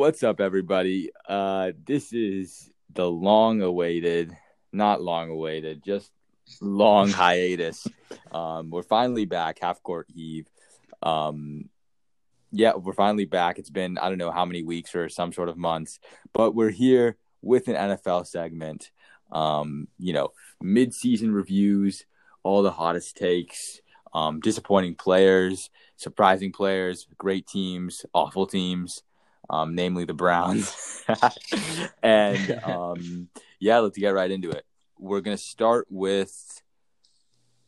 What's up, everybody? Uh, this is the long awaited, not long awaited, just long hiatus. Um, we're finally back, half court heave. Um, yeah, we're finally back. It's been, I don't know how many weeks or some sort of months, but we're here with an NFL segment. Um, you know, mid season reviews, all the hottest takes, um, disappointing players, surprising players, great teams, awful teams um, namely the Browns. and um, yeah, let's get right into it. We're going to start with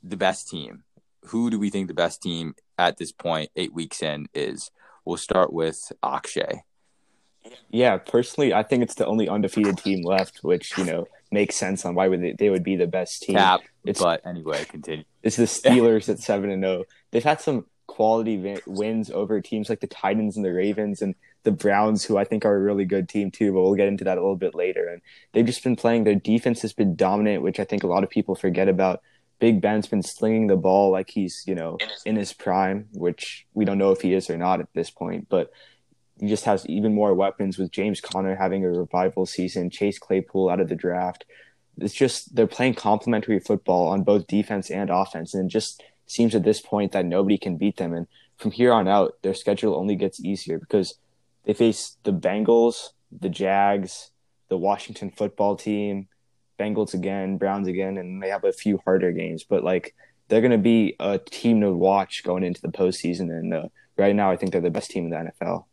the best team. Who do we think the best team at this point, eight weeks in, is? We'll start with Akshay. Yeah, personally, I think it's the only undefeated team left, which you know makes sense on why would they, they would be the best team. Cap, it's, but anyway, continue. It's the Steelers at seven and zero. Oh. They've had some quality wins over teams like the Titans and the Ravens, and the Browns, who I think are a really good team too, but we'll get into that a little bit later. And they've just been playing. Their defense has been dominant, which I think a lot of people forget about. Big Ben's been slinging the ball like he's, you know, in his prime, which we don't know if he is or not at this point. But he just has even more weapons with James Conner having a revival season, Chase Claypool out of the draft. It's just they're playing complementary football on both defense and offense, and it just seems at this point that nobody can beat them. And from here on out, their schedule only gets easier because they face the Bengals, the Jags, the Washington football team, Bengals again, Browns again, and they have a few harder games. But like they're going to be a team to watch going into the postseason. And uh, right now, I think they're the best team in the NFL.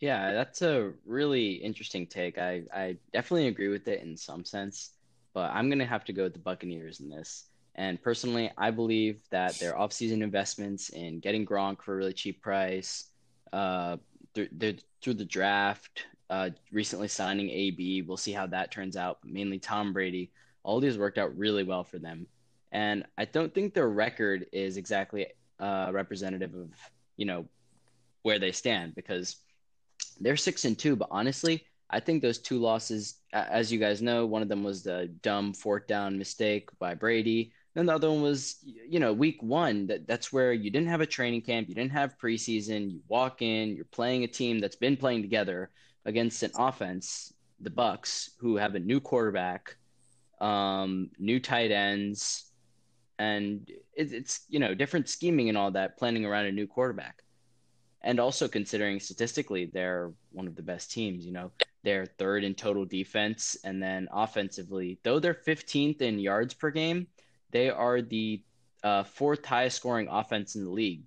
Yeah, that's a really interesting take. I, I definitely agree with it in some sense, but I'm going to have to go with the Buccaneers in this. And personally, I believe that their offseason investments in getting Gronk for a really cheap price, uh, through, through the draft, uh, recently signing AB. We'll see how that turns out. But Mainly Tom Brady. All these worked out really well for them, and I don't think their record is exactly uh, representative of you know where they stand because they're six and two. But honestly, I think those two losses, as you guys know, one of them was the dumb fourth down mistake by Brady. Then the other one was, you know, week one. That that's where you didn't have a training camp, you didn't have preseason. You walk in, you're playing a team that's been playing together against an offense, the Bucs, who have a new quarterback, um, new tight ends, and it, it's you know different scheming and all that, planning around a new quarterback, and also considering statistically they're one of the best teams. You know, they're third in total defense, and then offensively, though they're 15th in yards per game they are the uh, fourth highest scoring offense in the league,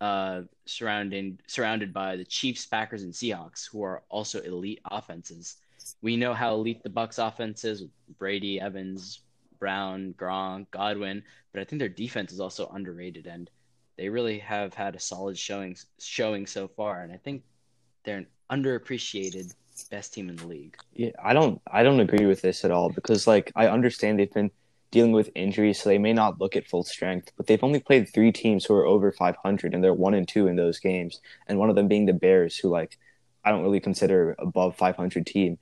uh, surrounding surrounded by the Chiefs, Packers, and Seahawks, who are also elite offenses. We know how elite the Bucs offense is: Brady, Evans, Brown, Gronk, Godwin, but I think their defense is also underrated, and they really have had a solid showing showing so far. And I think they're an underappreciated best team in the league. Yeah, I don't I don't agree with this at all because like I understand they've been dealing with injuries, so they may not look at full strength. But they've only played three teams who are over 500, and they're one and two in those games. And one of them being the Bears, who like I don't really consider above 500 team.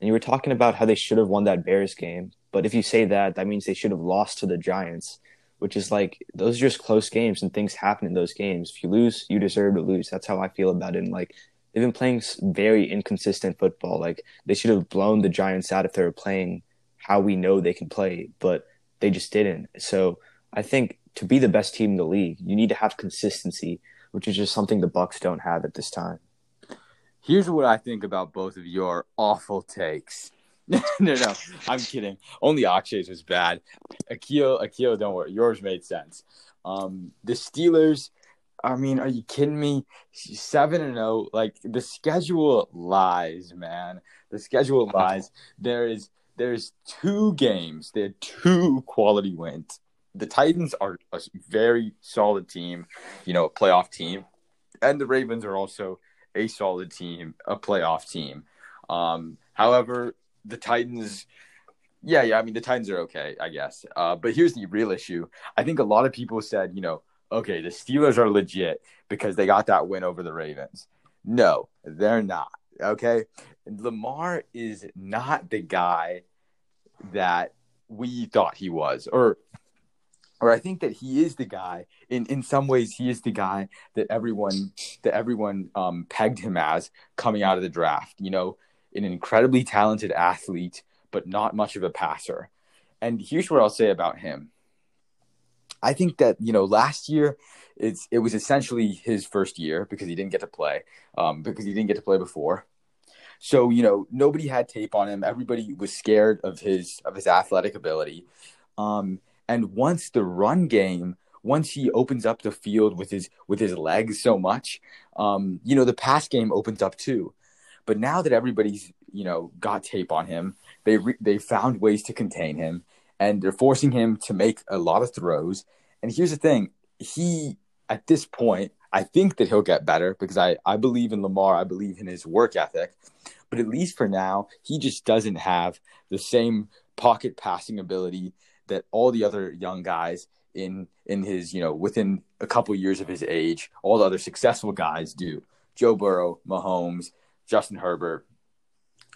And you were talking about how they should have won that Bears game, but if you say that, that means they should have lost to the Giants, which is like those are just close games, and things happen in those games. If you lose, you deserve to lose. That's how I feel about it. And like they've been playing very inconsistent football. Like they should have blown the Giants out if they were playing how we know they can play, but they just didn't. So I think to be the best team in the league, you need to have consistency, which is just something the Bucs don't have at this time. Here's what I think about both of your awful takes. no, no, I'm kidding. Only Akshay's was bad. Akil, Akil, don't worry. Yours made sense. Um, the Steelers, I mean, are you kidding me? Seven and zero. Oh, like the schedule lies, man. The schedule lies. There is there's two games. They had two quality wins. The Titans are a very solid team, you know, a playoff team, and the Ravens are also a solid team, a playoff team. Um, however, the Titans, yeah, yeah, I mean the Titans are okay, I guess. Uh, but here's the real issue. I think a lot of people said, you know, okay, the Steelers are legit because they got that win over the Ravens. No, they're not. Okay, Lamar is not the guy that we thought he was, or or I think that he is the guy. In in some ways, he is the guy that everyone that everyone um, pegged him as coming out of the draft. You know, an incredibly talented athlete, but not much of a passer. And here's what I'll say about him. I think that you know last year it's it was essentially his first year because he didn't get to play um, because he didn't get to play before. So you know nobody had tape on him. Everybody was scared of his of his athletic ability. Um, and once the run game, once he opens up the field with his with his legs so much, um, you know the pass game opens up too. But now that everybody's you know got tape on him, they re- they found ways to contain him and they're forcing him to make a lot of throws. And here's the thing: he at this point, I think that he'll get better because I I believe in Lamar. I believe in his work ethic. But at least for now, he just doesn't have the same pocket passing ability that all the other young guys in in his you know within a couple years of his age, all the other successful guys do. Joe Burrow, Mahomes, Justin Herbert,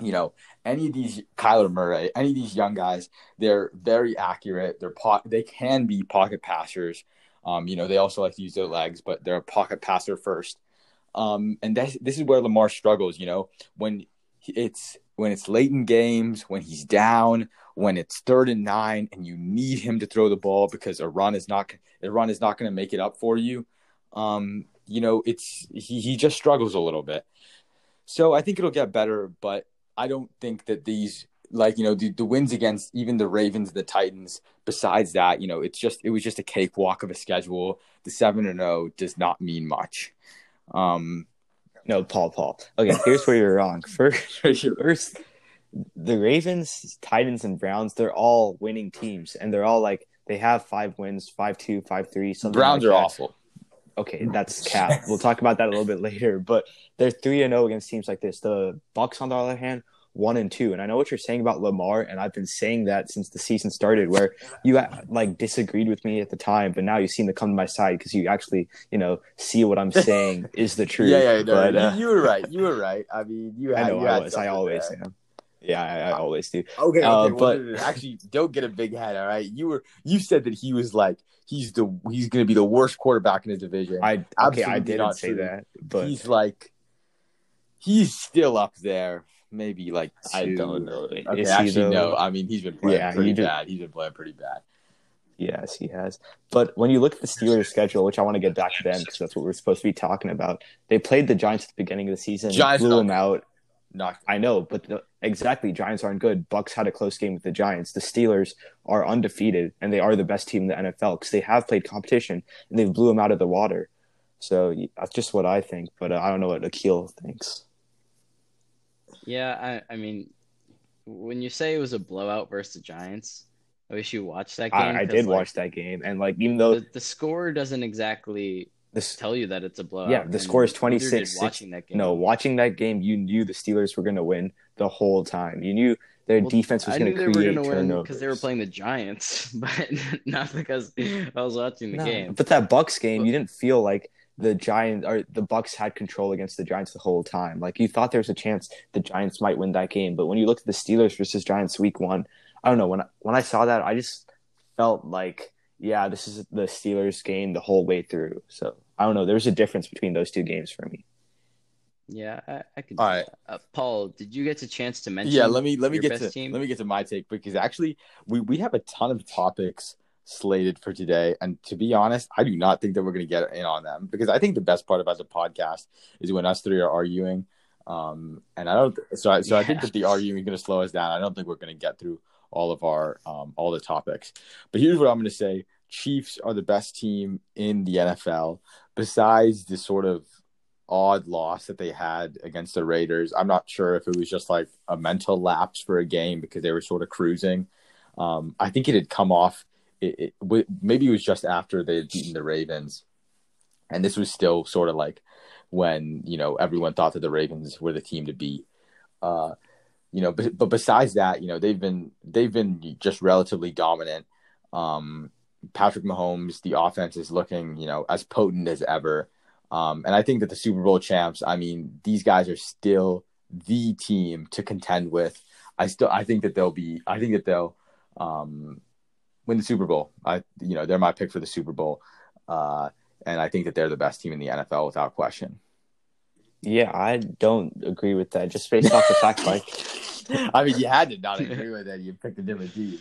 you know, any of these Kyler Murray, any of these young guys, they're very accurate. They're po- they can be pocket passers. Um, you know, they also like to use their legs, but they're a pocket passer first. Um, and this this is where Lamar struggles. You know, when it's when it's late in games, when he's down, when it's third and nine, and you need him to throw the ball because a run is not a run is not going to make it up for you. Um, you know, it's he he just struggles a little bit. So I think it'll get better, but I don't think that these like you know the, the wins against even the Ravens, the Titans. Besides that, you know, it's just it was just a cakewalk of a schedule. The seven and zero does not mean much. Um, no, Paul, Paul. Okay, here's where you're wrong. First, first, the Ravens, Titans, and Browns, they're all winning teams, and they're all like they have five wins, five two, five three. Something Browns like are that. awful. Okay, that's cap. we'll talk about that a little bit later. But they're three and zero against teams like this. The Bucs, on the other hand, one and two. And I know what you're saying about Lamar, and I've been saying that since the season started, where you like disagreed with me at the time, but now you seem to come to my side because you actually, you know, see what I'm saying is the truth. Yeah, yeah, no, but, you, uh, you were right. You were right. I mean, you. Had, I know you I had was. I always there. am. Yeah, I, I always do. Okay, okay, Uh, but- no, actually, don't get a big head. All right, you were you said that he was like he's the he's going to be the worst quarterback in his division. I okay, Absolutely I didn't not say true. that, but he's like he's still up there. Maybe like I don't know. Okay, Is actually, no. I mean, he's been playing Yeah, pretty he did- bad. He's been playing pretty bad. Yes, he has. But when you look at the Steelers' schedule, which I want to get back to them because that's what we're supposed to be talking about, they played the Giants at the beginning of the season, Giants blew them out. I know, but the, exactly, Giants aren't good. Bucs had a close game with the Giants. The Steelers are undefeated, and they are the best team in the NFL because they have played competition and they blew them out of the water. So that's just what I think, but uh, I don't know what Akil thinks. Yeah, I, I mean, when you say it was a blowout versus the Giants, I wish you watched that game. I, I did like, watch that game, and like even though The, the score doesn't exactly this, tell you that it's a blowout. Yeah, the and score is 26-6. Watching that game, no, watching that game, you knew the Steelers were going to win the whole time. You knew their Well, defense was going to create turnovers because they were playing the Giants, but not because I was watching the No, game. But that Bucs game, you didn't feel like the Giants or the Bucs had control against the Giants the whole time. Like you thought there was a chance the Giants might win that game, but when you look at the Steelers versus Giants week 1, I don't know, when I, when I saw that, I just felt like yeah, this is the Steelers game the whole way through. So, I don't know, there's a difference between those two games for me. Yeah, I, I could. All right. Uh, Paul, did you get a chance to mention? yeah. Let me let me get to team? let me get to my take because actually we we have a ton of topics slated for today, and to be honest, I do not think that we're going to get in on them because I think the best part about the podcast is when us three are arguing. Um, and I don't, so I, so I think that the arguing is going to slow us down. I don't think we're going to get through all of our, um, all the topics. But here's what I'm going to say: Chiefs are the best team in the NFL, besides the sort of odd loss that they had against the Raiders. I'm not sure if it was just like a mental lapse for a game because they were sort of cruising. Um, I think it had come off. It, it maybe it was just after they had beaten the Ravens, and this was still sort of like when you know everyone thought that the Ravens were the team to beat. Uh, you know, but, but besides that, you know they've been they've been just relatively dominant. Um, Patrick Mahomes, the offense is looking you know as potent as ever. Um, and I think that the Super Bowl champs, I mean, these guys are still the team to contend with. I still, I think that they'll be, I think that they'll, um, win the Super Bowl. I you know they're my pick for the Super Bowl, uh, and I think that they're the best team in the NFL without question. Yeah, I don't agree with that. Just based off the fact, like, I mean, you had to not agree with that. You picked a different team.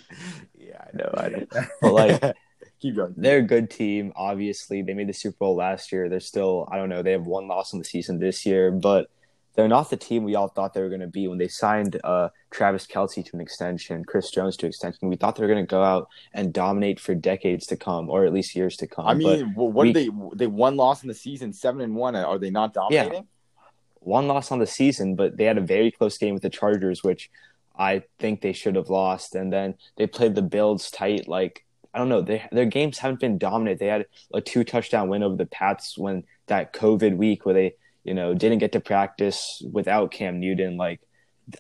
yeah, I know, I know. But like, keep going. they're a good team. Obviously, they made the Super Bowl last year. They're still, I don't know, they have one loss in the season this year, but they're not the team we all thought they were going to be when they signed uh, Travis Kelce to an extension, Chris Jones to extension. We thought they were going to go out and dominate for decades to come, or at least years to come. I mean, But what we- are they? They one loss in the season, seven and one. Are they not dominating? Yeah, one loss on the season, but they had a very close game with the Chargers, which I think they should have lost. And then they played the Bills tight. Like I don't know, they, their games haven't been dominant. They had a two touchdown win over the Pats when that COVID week where they you know didn't get to practice without Cam Newton. Like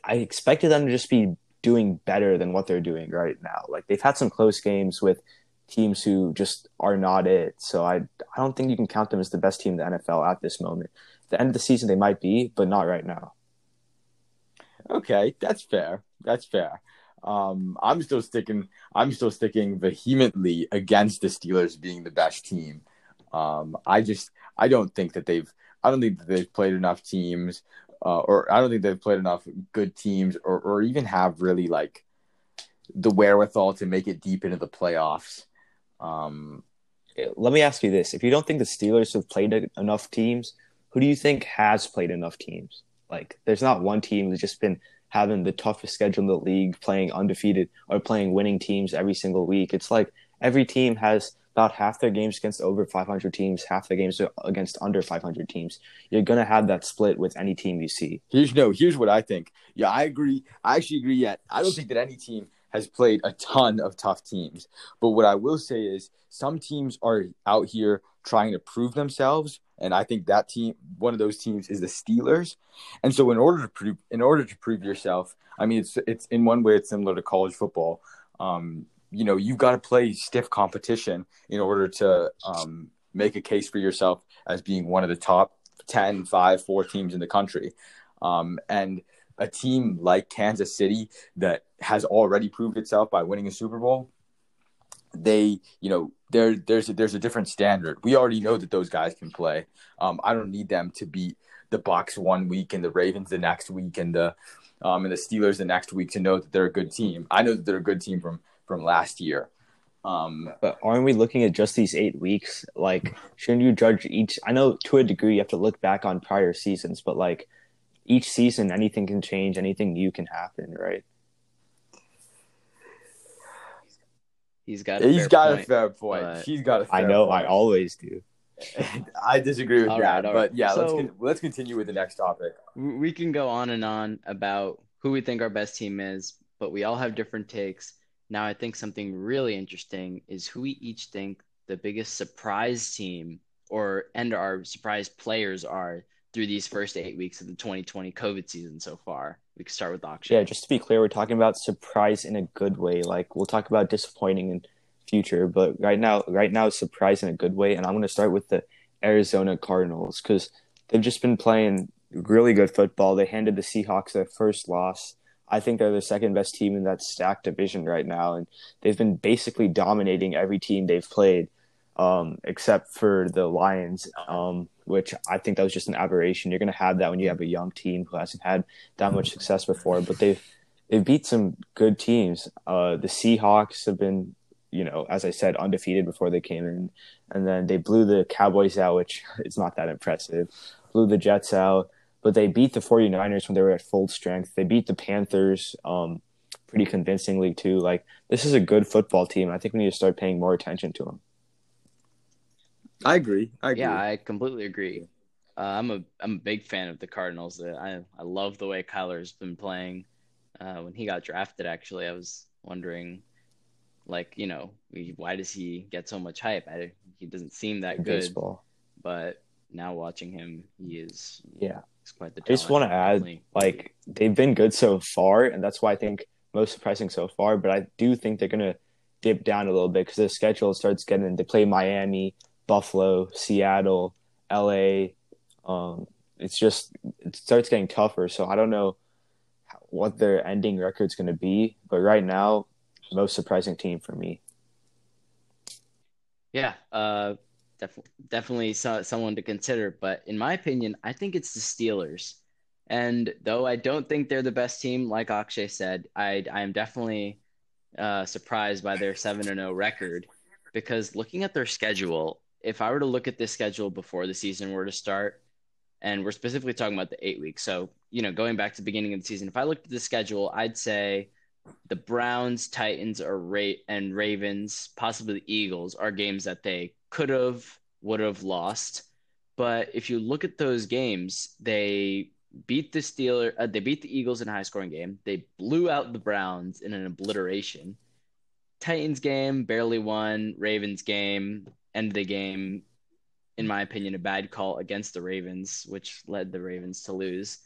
I expected them to just be doing better than what they're doing right now. Like they've had some close games with teams who just are not it. So I I don't think you can count them as the best team in the NFL at this moment. At the end of the season they might be, but not right now. Okay, that's fair. That's fair. Um, I'm still sticking. I'm still sticking vehemently against the Steelers being the best team. Um, I just I don't think that they've. I don't think that they've played enough teams, uh, or I don't think they've played enough good teams, or or even have really like the wherewithal to make it deep into the playoffs. Um, Let me ask you this: If you don't think the Steelers have played enough teams, who do you think has played enough teams? Like, there's not one team that's just been having the toughest schedule in the league, playing undefeated or playing winning teams every single week. It's like every team has about half their games against over 500 teams, half their games against under 500 teams. You're gonna have that split with any team you see. Here's no. Here's what I think. Yeah, I agree. I actually agree. Yet I don't think that any team has played a ton of tough teams. But what I will say is some teams are out here trying to prove themselves, and I think that team, one of those teams, is the Steelers. And so, in order to prove, in order to prove yourself, I mean, it's it's in one way it's similar to college football. Um, you know, you've got to play stiff competition in order to um, make a case for yourself as being one of the top 10, 5, 4 teams in the country. Um, and a team like Kansas City that has already proved itself by winning a Super Bowl, they, you know, there there's a, there's a different standard. We already know that those guys can play. Um, I don't need them to beat the Bucs one week and the Ravens the next week and the um, and the Steelers the next week to know that they're a good team. I know that they're a good team from from last year. Um, But aren't we looking at just these eight weeks? Like, shouldn't you judge each? I know to a degree you have to look back on prior seasons, but like each season, anything can change, anything new can happen, right? He's got. A he's fair got point, a fair point. but- He's got a fair I know, point. I always do. I disagree with All that, right, all right. but yeah, let's con- let's continue with the next topic. We we can go on and on about who we think our best team is, but we all have different takes. Now, I think something really interesting is who we each think the biggest surprise team or and our surprise players are through these first eight weeks of the 2020 COVID season so far. We can start with Akshay. Yeah, just to be clear, we're talking about surprise in a good way. Like we'll talk about disappointing in future, but right now, right now, surprise in a good way. And I'm going to start with the Arizona Cardinals because they've just been playing really good football. They handed the Seahawks their first loss. I think they're the second best team in that stacked division right now, and they've been basically dominating every team they've played, um, except for the Lions, um, which I think that was just an aberration. You're going to have that when you have a young team who hasn't had that much success before, but they've they've beat some good teams. Uh, the Seahawks have been, you know, as I said, undefeated before they came in, and then they blew the Cowboys out, which is not that impressive. Blew the Jets out, but they beat the 49ers when they were at full strength. They beat the Panthers um, pretty convincingly too. Like this is a good football team. I think we need to start paying more attention to them. I agree. I agree. Yeah, I completely agree. Uh, I'm a I'm a big fan of the Cardinals. Uh, I I love the way Kyler's been playing. Uh, when he got drafted, actually, I was wondering, like, you know, why does he get so much hype? I, he doesn't seem that good, baseball. but now watching him, he is Yeah. He's quite the. I just want to add, like they've been good so far, and that's why I think most surprising so far. But I do think they're gonna dip down a little bit because their schedule starts getting. They play Miami, Buffalo, Seattle, L.A. Um, it's just it starts getting tougher. So I don't know what their ending record's gonna be, but right now, most surprising team for me. Yeah, uh, def- definitely so- someone to consider. But in my opinion, I think it's the Steelers. And though I don't think they're the best team, like Akshay said, I I am definitely uh, surprised by their seven and zero record because looking at their schedule, if I were to look at this schedule before the season were to start, and we're specifically talking about the eight weeks, so you know going back to the beginning of the season, if I looked at the schedule, I'd say the Browns, Titans, or Ra- and Ravens, possibly the Eagles, are games that they could have, would have lost. But if you look at those games, they beat the Steelers, uh, they beat the Eagles in a high scoring game. They blew out the Browns in an obliteration. Titans game barely won. Ravens game end of the game, in my opinion, a bad call against the Ravens, which led the Ravens to lose.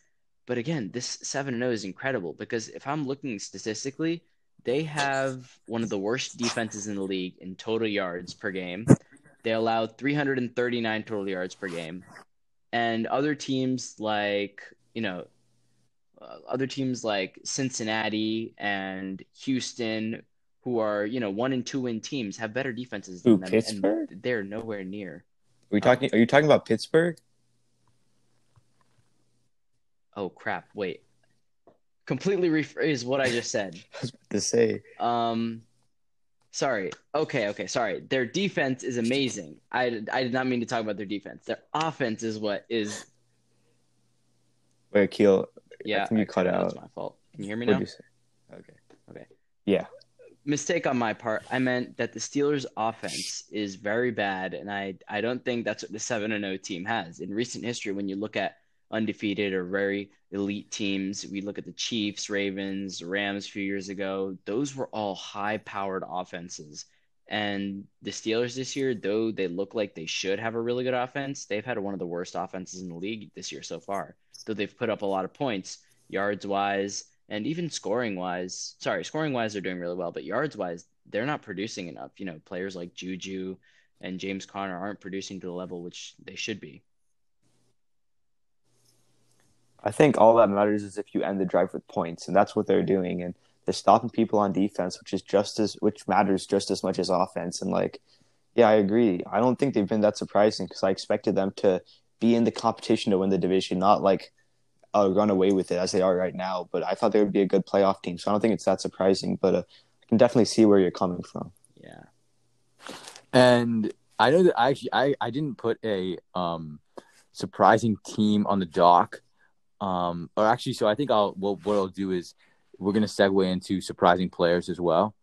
But again, this 7 0 is incredible because if I'm looking statistically, they have one of the worst defenses in the league in total yards per game. They allowed 339 total yards per game. And other teams like, you know, uh, other teams like Cincinnati and Houston, who are, you know, one and two win teams, have better defenses than Ooh, them. Pittsburgh? And they're nowhere near. Are we talking? Are you talking about Pittsburgh? Oh, crap. Wait. Completely rephrase what I just said. I was about to say. Um, sorry. Okay, okay, sorry. Their defense is amazing. I, I did not mean to talk about their defense. Their offense is what is. Wait, Keel. Yeah, you cut out. That's my fault. Can you hear me What'd now? you say? Okay. Okay. Yeah. Mistake on my part. I meant that the Steelers' offense is very bad, and I I don't think that's what the seven and zero team has in recent history. When you look at undefeated or very elite teams, we look at the Chiefs, Ravens, Rams a few years ago. Those were all high-powered offenses, and the Steelers this year, though they look like they should have a really good offense, they've had one of the worst offenses in the league this year so far. Though they've put up a lot of points, yards wise, and even scoring wise. Sorry, scoring wise, they're doing really well, but yards wise, they're not producing enough. You know, players like Juju and James Conner aren't producing to the level which they should be. I think all that matters is if you end the drive with points, and that's what they're doing. And they're stopping people on defense, which is just as which matters just as much as offense. And like, yeah, I agree. I don't think they've been that surprising because I expected them to be in the competition to win the division, not like uh, run away with it as they are right now. But I thought they would be a good playoff team, so I don't think it's that surprising. But uh, I can definitely see where you're coming from. Yeah. And I know that I actually I, I didn't put a um surprising team on the dock. Um or actually so I think I'll what what I'll do is we're gonna segue into surprising players as well.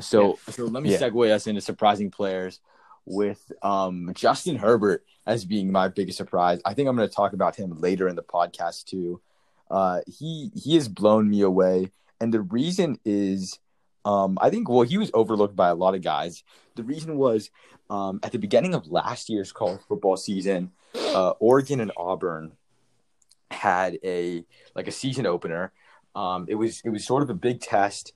So so let me Yeah. segue us into surprising players with um Justin Herbert as being my biggest surprise. I think I'm gonna talk about him later in the podcast too. Uh he he has blown me away. And the reason is um, I think well he was overlooked by a lot of guys. The reason was um, at the beginning of last year's college football season, uh, Oregon and Auburn had a like a season opener. Um, it was it was sort of a big test,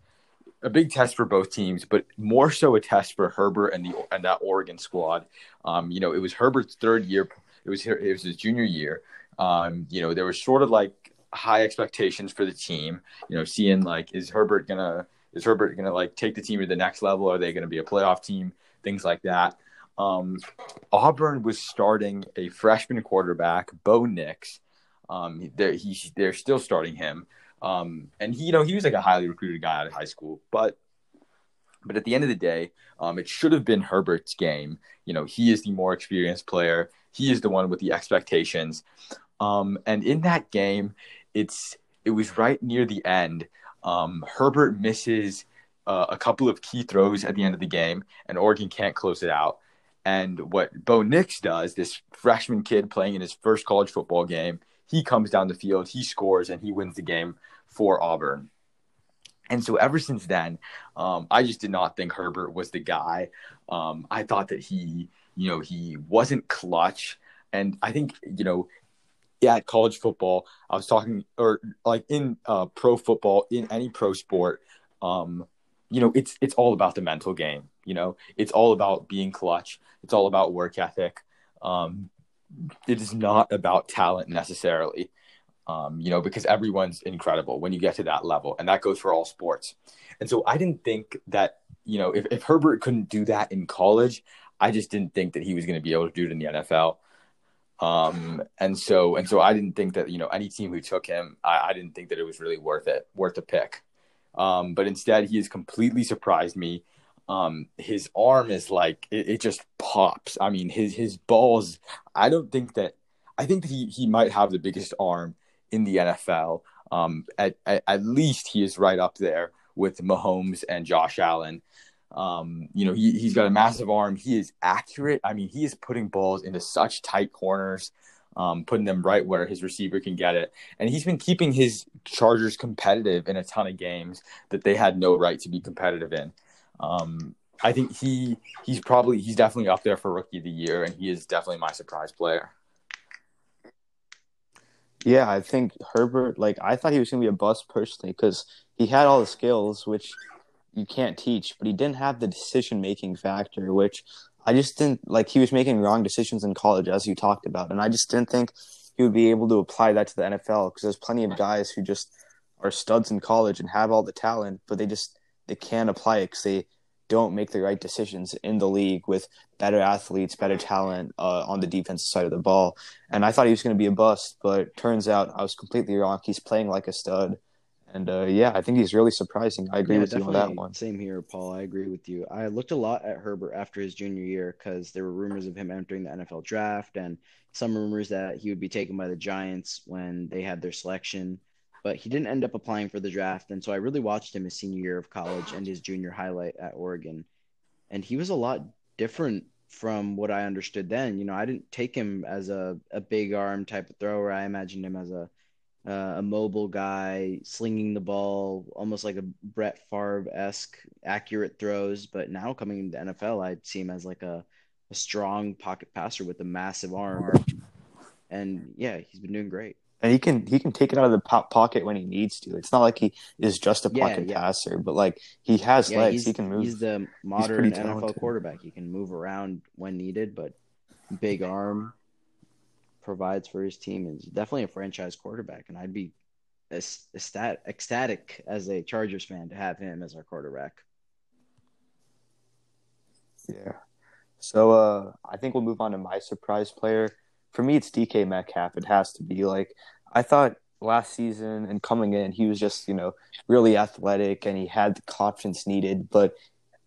a big test for both teams, but more so a test for Herbert and the and that Oregon squad. Um, you know, it was Herbert's third year. It was it was his junior year. Um, you know, there was sort of like high expectations for the team. You know, seeing like is Herbert gonna is Herbert to like take the team to the next level? Are they to be a playoff team? Things like that. Um, Auburn was starting a freshman quarterback, Bo Nix. Um, they're, he, they're still starting him. Um, and he, you know, he was like a highly recruited guy out of high school, but, but at the end of the day, um, it should have been Herbert's game. You know, he is the more experienced player. He is the one with the expectations. Um, and in that game, it's, it was right near the end. Um, Herbert misses uh, a couple of key throws at the end of the game, and Oregon can't close it out. And what Bo Nix does, this freshman kid playing in his first college football game, he comes down the field, he scores, and he wins the game for Auburn. And so ever since then, um, I just did not think Herbert was the guy. Um, I thought that he, you know, he wasn't clutch. And I think, you know, at college football, I was talking, or like in uh, pro football, in any pro sport, um, you know, it's it's all about the mental game. You know, it's all about being clutch. It's all about work ethic. Um, it is not about talent necessarily. Um, you know, because everyone's incredible when you get to that level, and that goes for all sports. And so I didn't think that you know, if, if Herbert couldn't do that in college, I just didn't think that he was going to be able to do it in the NFL. Um, and so and so I didn't think that you know any team who took him, I, I didn't think that it was really worth it, worth a pick. Um, but instead, he has completely surprised me. Um, his arm is like it, it, just pops. I mean, his his balls. I don't think that. I think that he he might have the biggest arm in the NFL. Um, at, at, at least he is right up there with Mahomes and Josh Allen. Um, you know, he he's got a massive arm. He is accurate. I mean, he is putting balls into such tight corners um, putting them right where his receiver can get it. And he's been keeping his Chargers competitive in a ton of games that they had no right to be competitive in. Um, I think he he's probably he's definitely up there for rookie of the year, and he is definitely my surprise player. Yeah, I think Herbert. Like I thought he was gonna be a bust personally because he had all the skills which you can't teach, but he didn't have the decision making factor, which I just didn't like he was making wrong decisions in college, as you talked about, and I just didn't think he would be able to apply that to the NFL because there's plenty of guys who just are studs in college and have all the talent, but they just they can't apply it because they don't make the right decisions in the league with better athletes, better talent uh, on the defensive side of the ball. And I thought he was going to be a bust, but turns out I was completely wrong. He's playing like a stud. And uh, yeah, I think he's really surprising. I agree yeah, with you on that one. Same here, Paul. I agree with you. I looked a lot at Herbert after his junior year because there were rumors of him entering the NFL draft and some rumors that he would be taken by the Giants when they had their selection. But he didn't end up applying for the draft. And so I really watched him his senior year of college and his junior highlight at Oregon. And he was a lot different from what I understood then. You know, I didn't take him as a, a big arm type of thrower. I imagined him as a uh, a mobile guy slinging the ball, almost like a Brett Favre esque accurate throws. But now coming into the NFL, I see him as like a, a strong pocket passer with a massive arm. And yeah, he's been doing great. And he can he can take it out of the po- pocket when he needs to. It's not like he is just a pocket yeah, yeah. passer, but like he has yeah, legs. He can move. He's the modern he's NFL quarterback. He can move around when needed, but big arm, provides for his team is definitely a franchise quarterback, and I'd be ecstatic, ecstatic as a Chargers fan to have him as our quarterback. Yeah. So uh, I think we'll move on to my surprise player. For me, it's DK Metcalf. It has to be like I thought last season and coming in, he was just you know really athletic and he had the confidence needed, but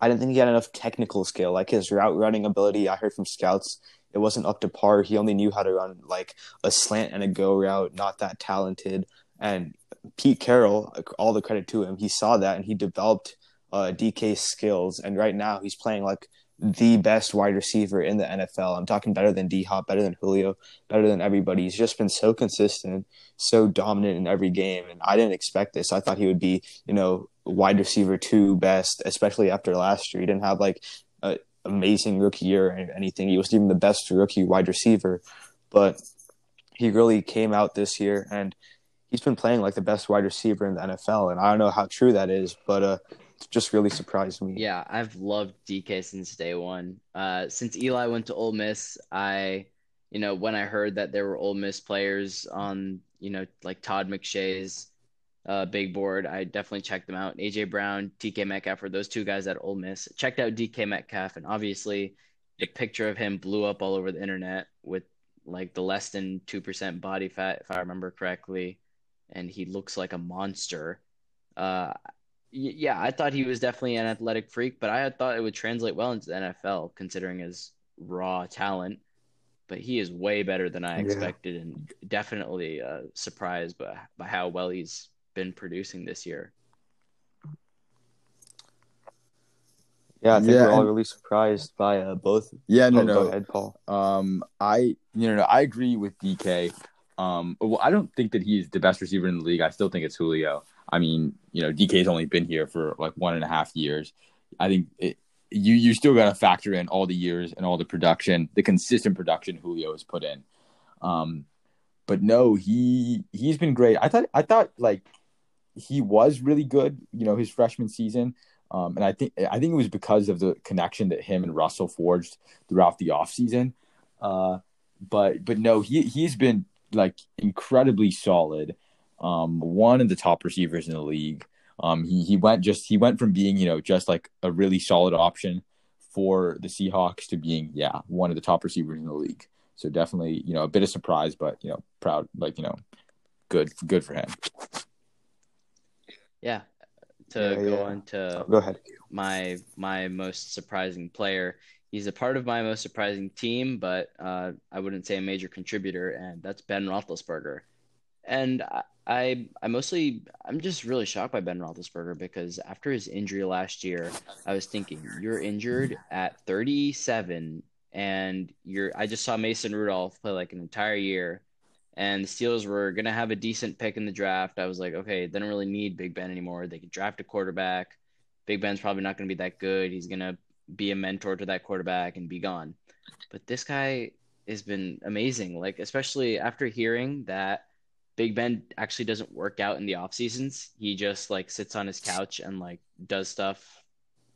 I didn't think he had enough technical skill. Like his route running ability, I heard from scouts it wasn't up to par. He only knew how to run like a slant and a go route, not that talented. And Pete Carroll, all the credit to him, he saw that and he developed uh, DK's skills. And right now he's playing like the best wide receiver in the NFL. I'm talking better than D Hop, better than Julio, better than everybody. He's just been so consistent, so dominant in every game. And I didn't expect this. I thought he would be, you know, wide receiver two best, especially after last year. He didn't have like an amazing rookie year or anything. He wasn't even the best rookie wide receiver, but he really came out this year and he's been playing like the best wide receiver in the NFL. And I don't know how true that is, but uh, just really surprised me. Yeah, I've loved DK since day one. Uh, since Eli went to Ole Miss, I, you know, when I heard that there were Ole Miss players on, you know, like Todd McShay's uh, big board. I definitely checked them out. AJ Brown, DK Metcalf are those two guys at Ole Miss. Checked out DK Metcalf, and obviously the picture of him blew up all over the internet with like the less than two percent body fat, if I remember correctly, and he looks like a monster. Uh, yeah, I thought he was definitely an athletic freak, but I thought it would translate well into the NFL considering his raw talent. But he is way better than I expected, yeah. and definitely uh, surprised by by how well he's been producing this year. Yeah, I think yeah, we're all really surprised by uh, both. Yeah, no, oh, no. Ahead, Paul. Um, I, you know, I agree with DK. Um, well, I don't think that he's the best receiver in the league. I still think it's Julio. I mean, you know, DK's only been here for like one and a half years. I think it, you you still got to factor in all the years and all the production, the consistent production Julio has put in. Um, but no, he he's been great. I thought I thought like he was really good, you know, his freshman season. Um, and I think I think it was because of the connection that him and Russell forged throughout the offseason. Uh, but but no, he he's been like incredibly solid. Um, one of the top receivers in the league. Um, he he went just he went from being you know just like a really solid option for the Seahawks to being yeah one of the top receivers in the league. So definitely you know a bit of surprise, but you know proud like you know good good for him. Yeah. To Yeah, go yeah. on to Oh, go ahead. my my most surprising player. He's a part of my most surprising team, but uh, I wouldn't say a major contributor, and that's Ben Roethlisberger. And I, I, mostly, I'm just really shocked by Ben Roethlisberger because after his injury last year, I was thinking, you're injured at 37, and you're. I just saw Mason Rudolph play like an entire year, and the Steelers were gonna have a decent pick in the draft. I was like, okay, they don't really need Big Ben anymore. They could draft a quarterback. Big Ben's probably not to be that good. He's to be a mentor to that quarterback and be gone. But this guy has been amazing. Like, especially after hearing that Big Ben actually doesn't work out in the off seasons. He just like sits on his couch and like does stuff.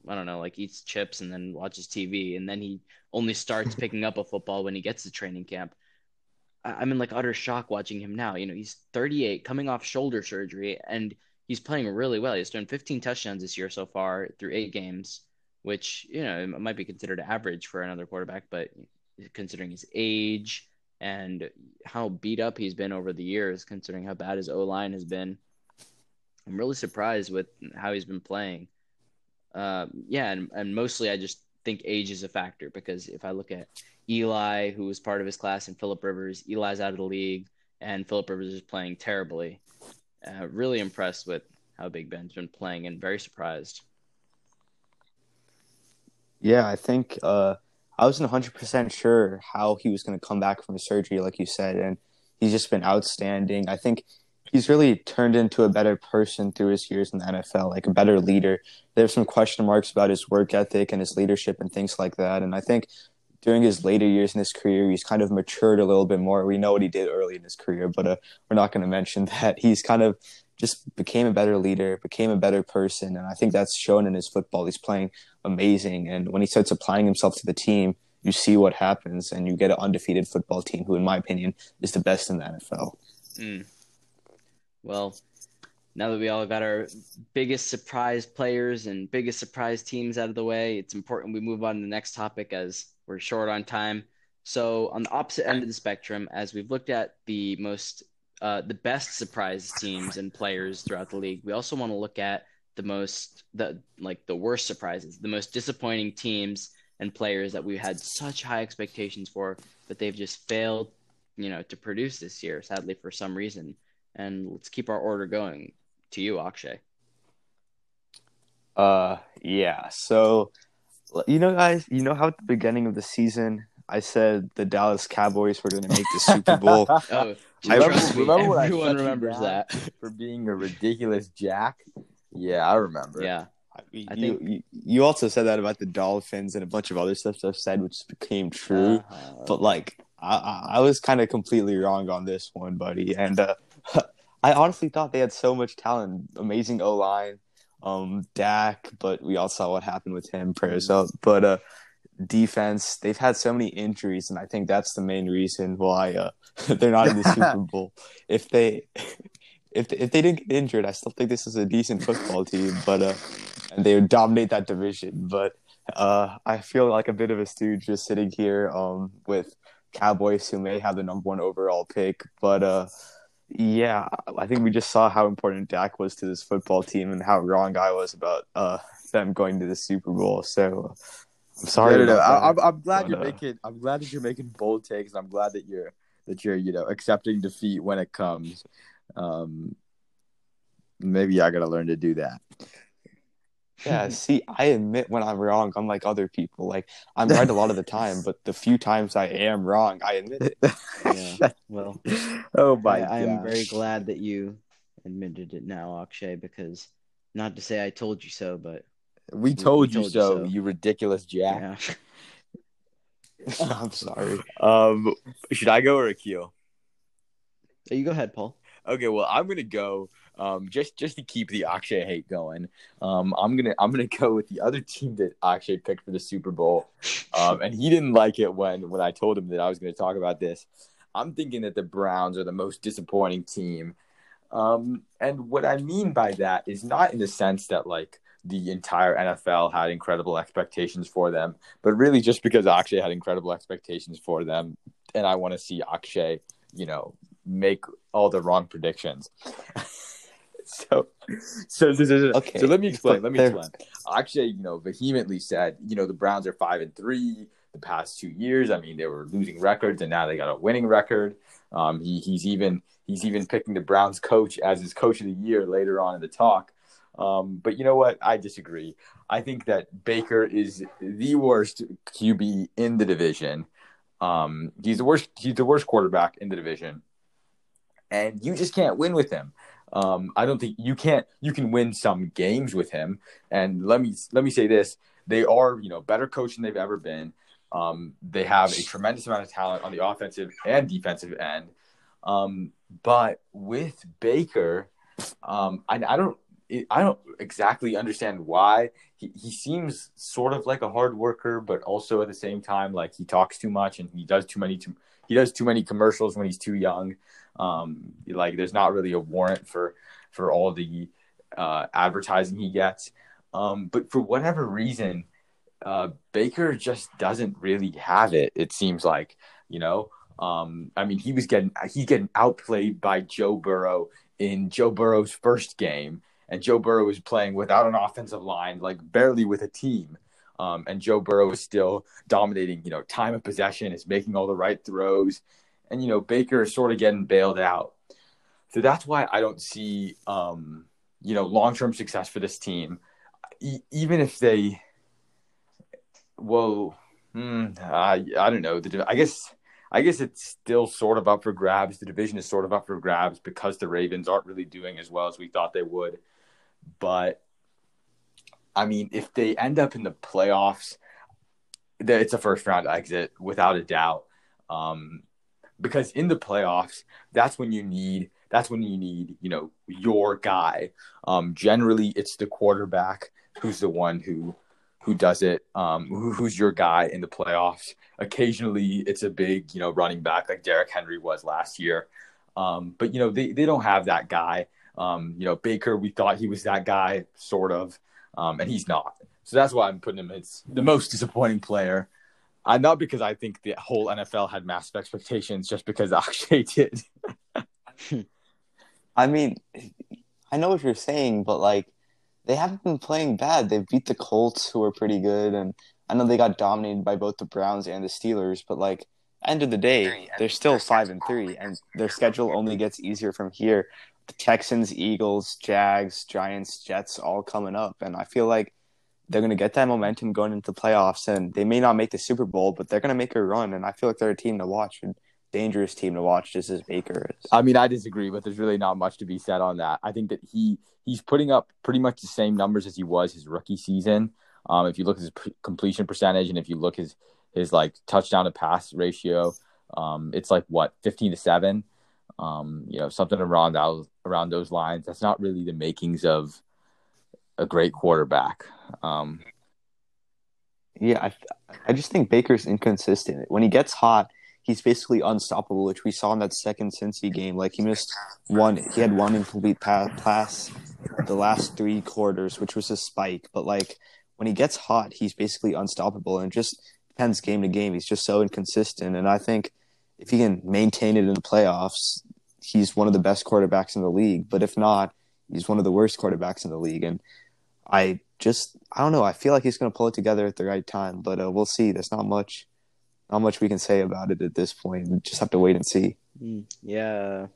I don't know, like eats chips and then watches TV. And then he only starts picking up a football when he gets to training camp. I- I'm in like utter shock watching him now. You know, he's 38, coming off shoulder surgery, and he's playing really well. He's thrown 15 touchdowns this year so far through eight games, which you know it might be considered average for another quarterback, but considering his age and how beat up he's been over the years, considering how bad his O line has been, I'm really surprised with how he's been playing. Um, yeah, and, and mostly I just think age is a factor because if I look at Eli, who was part of his class, and Philip Rivers, Eli's out of the league, and Philip Rivers is playing terribly. Uh, really impressed with how Big Ben's been playing and very surprised. Yeah, I think uh, I wasn't 100% sure how he was going to come back from surgery, like you said, and he's just been outstanding. I think he's really turned into a better person through his years in the NFL, like a better leader. There's some question marks about his work ethic and his leadership and things like that. And I think during his later years in his career, he's kind of matured a little bit more. We know what he did early in his career, but uh, we're not going to mention that. He's kind of just became a better leader, became a better person, and I think that's shown in his football. He's playing amazing, and when he starts applying himself to the team, you see what happens, and you get an undefeated football team, who, in my opinion, is the best in the NFL. Mm. Well, now that we all got our biggest surprise players and biggest surprise teams out of the way, it's important we move on to the next topic as we're short on time. So, on the opposite end of the spectrum, as we've looked at the most, uh, the best surprise teams and players throughout the league, we also want to look at the most, the like the worst surprises, the most disappointing teams and players that we had such high expectations for, but they've just failed, you know, to produce this year, sadly for some reason. And let's keep our order going. To you, Akshay. Uh, yeah. So, you know, guys, you know how at the beginning of the season I said the Dallas Cowboys were going to make the Super Bowl. Oh, remember- me, remember when I everyone shut remembers down? that. for being a ridiculous jack. Yeah, I remember. Yeah, you, I think- you, you also said that about the Dolphins and a bunch of other stuff I've said, which became true. Uh, but like I, I I was kind of completely wrong on this one, buddy. And uh, I honestly thought they had so much talent, amazing O line, um, Dak, but we all saw what happened with him. Prayers up, but uh, defense, they've had so many injuries, and I think that's the main reason why uh, they're not in the Super Bowl. If they if they, if they didn't get injured, I still think this is a decent football team, but uh, and they would dominate that division. But uh, I feel like a bit of a stooge just sitting here um, with Cowboys who may have the number one overall pick. But uh, yeah, I think we just saw how important Dak was to this football team and how wrong I was about uh, them going to the Super Bowl. So I'm sorry. No, no, no. I, that. I'm, I'm glad you're uh, making. I'm glad that you're making bold takes. I'm glad that you're that you're you know accepting defeat when it comes. Um, maybe I gotta learn to do that. Yeah, see, I admit when I'm wrong, unlike other people. Like I'm right a lot of the time, but the few times I am wrong, I admit it. Yeah. well, oh my I, I am very glad that you admitted it now, Akshay, because not to say I told you so, but We told, you, told you so, so. you ridiculous jack. yeah. I'm sorry. Um, should I go or Akil? So you go ahead, Paul. Okay, well, I'm gonna go. Um, just just to keep the Akshay hate going. Um, I'm gonna I'm gonna go with the other team that Akshay picked for the Super Bowl. Um, and he didn't like it when when I told him that I was gonna talk about this. I'm thinking that the Browns are the most disappointing team Um, and what I mean by that is not in the sense that like the entire NFL had incredible expectations for them, but really just because Akshay had incredible expectations for them, and I want to see Akshay, you know, make all the wrong predictions. so, so, so, so, Okay, so let me explain. Let me explain. Akshay, you know, vehemently said, you know, the Browns are five and three the past two years. I mean, they were losing records, and now they got a winning record. Um, he, he's even he's even picking the Browns coach as his coach of the year later on in the talk. Um, but you know what? I disagree. I think that Baker is the worst QB in the division. Um, he's the worst. He's the worst quarterback in the division, and you just can't win with him. Um, I don't think you can't. You can win some games with him, and let me let me say this: they are you know better coach than they've ever been. Um, they have a tremendous amount of talent on the offensive and defensive end. Um, but with Baker, um, I, I don't I don't exactly understand why he, he seems sort of like a hard worker, but also at the same time like he talks too much and he does too many too, he does too many commercials when he's too young. Um, like there's not really a warrant for for all the uh, advertising he gets. Um, but for whatever reason, uh, Baker just doesn't really have it. It seems like you know. Um, I mean, he was getting he's getting outplayed by Joe Burrow in Joe Burrow's first game, and Joe Burrow was playing without an offensive line, like barely with a team. Um, and Joe Burrow is still dominating, you know, time of possession, is making all the right throws, and you know Baker is sort of getting bailed out. So that's why I don't see, um, you know, long term success for this team, e- even if they, well, hmm, I I don't know. The, I guess I guess it's still sort of up for grabs. The division is sort of up for grabs because the Ravens aren't really doing as well as we thought they would. But I mean, if they end up in the playoffs, it's a first round exit without a doubt. Um, because in the playoffs, that's when you need that's when you need you know your guy. Um, generally, it's the quarterback who's the one who who does it. Um, who, who's your guy in the playoffs? Occasionally, it's a big you know running back like Derrick Henry was last year. Um, but you know they they don't have that guy. Um, you know Baker, we thought he was that guy, sort of, um, and he's not. So that's why I'm putting him as the most disappointing player. Uh, not because I think the whole NFL had massive expectations, just because Akshay did. I mean, I know what you're saying, but like they haven't been playing bad. They've beat the Colts, who are pretty good, and I know they got dominated by both the Browns and the Steelers. But like, end of the day, they're still five and three, and their schedule only gets easier from here. Texans, Eagles, Jags, Giants, Jets, all coming up, and I feel like they're going to get that momentum going into the playoffs, and they may not make the Super Bowl, but they're going to make a run, and I feel like they're a team to watch. A dangerous team to watch, just as Baker is. I mean, I disagree, but there's really not much to be said on that. I think that he he's putting up pretty much the same numbers as he was his rookie season. Um, if you look at his p- completion percentage and if you look his his like touchdown to pass ratio, um, it's like what fifteen to seven, um, you know, something around that around those lines. That's not really the makings of a great quarterback. Um, Yeah, I, I just think Baker's inconsistent. When he gets hot, he's basically unstoppable, which we saw in that second Cincy game. Like he missed one, he had one incomplete pass, pass the last three quarters, which was a spike. But like when he gets hot, he's basically unstoppable, and just depends game to game. He's just so inconsistent, and I think if he can maintain it in the playoffs, he's one of the best quarterbacks in the league. But if not, he's one of the worst quarterbacks in the league, and I just I don't know. I feel like he's going to pull it together at the right time, but uh, we'll see. There's not much, not much we can say about it at this point. We just have to wait and see. Mm, yeah,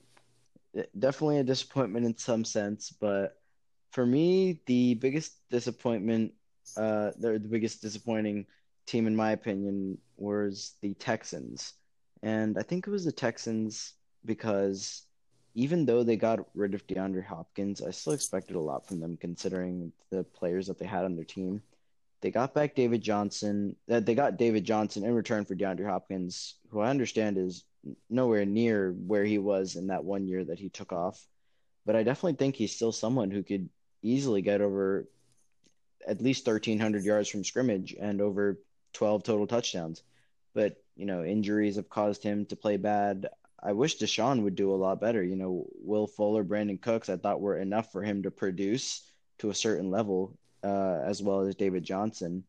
definitely a disappointment in some sense, but for me, the biggest disappointment, uh, the biggest disappointing team in my opinion was the Texans, and I think it was the Texans because even though they got rid of DeAndre Hopkins, I still expected a lot from them considering the players that they had on their team. They got back David Johnson. That they got David Johnson in return for DeAndre Hopkins, who I understand is nowhere near where he was in that one year that he took off. But I definitely think he's still someone who could easily get over at least 1,300 yards from scrimmage and over 12 total touchdowns. But, you know, injuries have caused him to play bad. I wish Deshaun would do a lot better. You know, Will Fuller, Brandin Cooks, I thought were enough for him to produce to a certain level, uh, as well as David Johnson.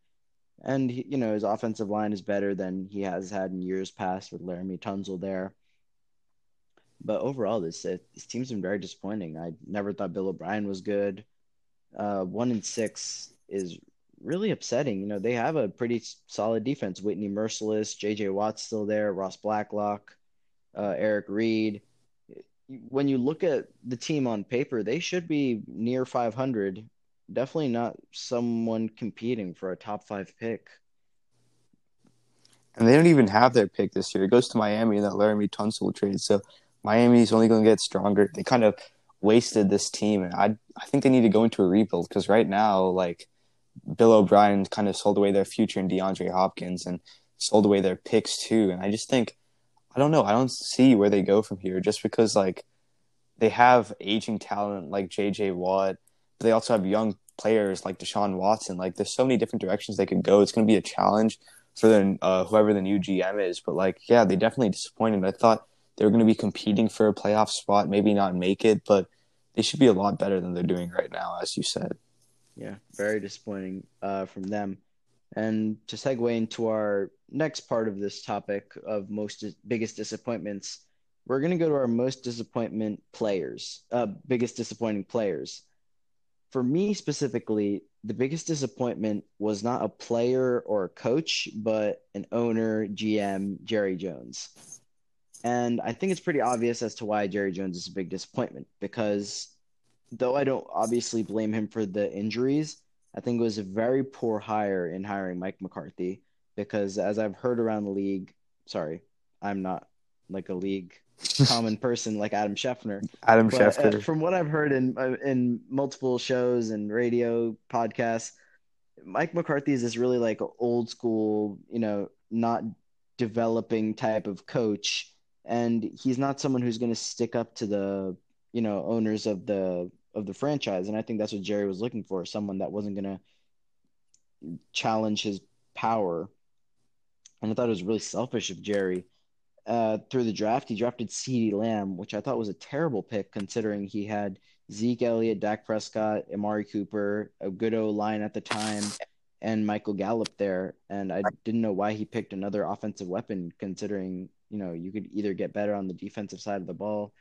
And he, you know, his offensive line is better than he has had in years past with Laremy Tunsil there. But overall, this this team's been very disappointing. I never thought Bill O'Brien was good. Uh, one in six is really upsetting. You know, they have a pretty solid defense. Whitney Mercilus, J.J. Watt's still there, Ross Blacklock, uh, Eric Reed. When you look at the team on paper, they should be near 500. Definitely not someone competing for a top five pick. And they don't even have their pick this year. It goes to Miami in that Laremy Tunsil trade. So Miami's only going to get stronger. They kind of wasted this team, and I I think they need to go into a rebuild because right now, like Bill O'Brien kind of sold away their future in DeAndre Hopkins and sold away their picks too. And I just think, I don't know, I don't see where they go from here just because like they have aging talent like JJ Watt, but they also have young players like Deshaun Watson. Like there's so many different directions they could go. It's going to be a challenge for the, uh, whoever the new GM is. But like, yeah, they definitely disappointed. I thought they were going to be competing for a playoff spot, maybe not make it, but they should be a lot better than they're doing right now, as you said. Yeah, very disappointing uh, from them. And to segue into our next part of this topic of most biggest disappointments, we're going to go to our most disappointment players, uh, biggest disappointing players. For me specifically, the biggest disappointment was not a player or a coach, but an owner, GM, Jerry Jones. And I think it's pretty obvious as to why Jerry Jones is a big disappointment because though I don't obviously blame him for the injuries, I think it was a very poor hire in hiring Mike McCarthy because as I've heard around the league, sorry, I'm not like a league common person like Adam Schefter. Adam but, Schefter. Uh, from what I've heard in uh, in multiple shows and radio podcasts, Mike McCarthy is this really like old school, you know, not developing type of coach, and he's not someone who's going to stick up to the you know owners of the of the franchise, and I think that's what Jerry was looking for someone that wasn't going to challenge his power. And I thought it was really selfish of Jerry. Uh, through the draft, he drafted CeeDee Lamb, which I thought was a terrible pick considering he had Zeke Elliott, Dak Prescott, Amari Cooper, a good O line at the time, and Michael Gallup there. And I didn't know why he picked another offensive weapon considering, you know, you could either get better on the defensive side of the ball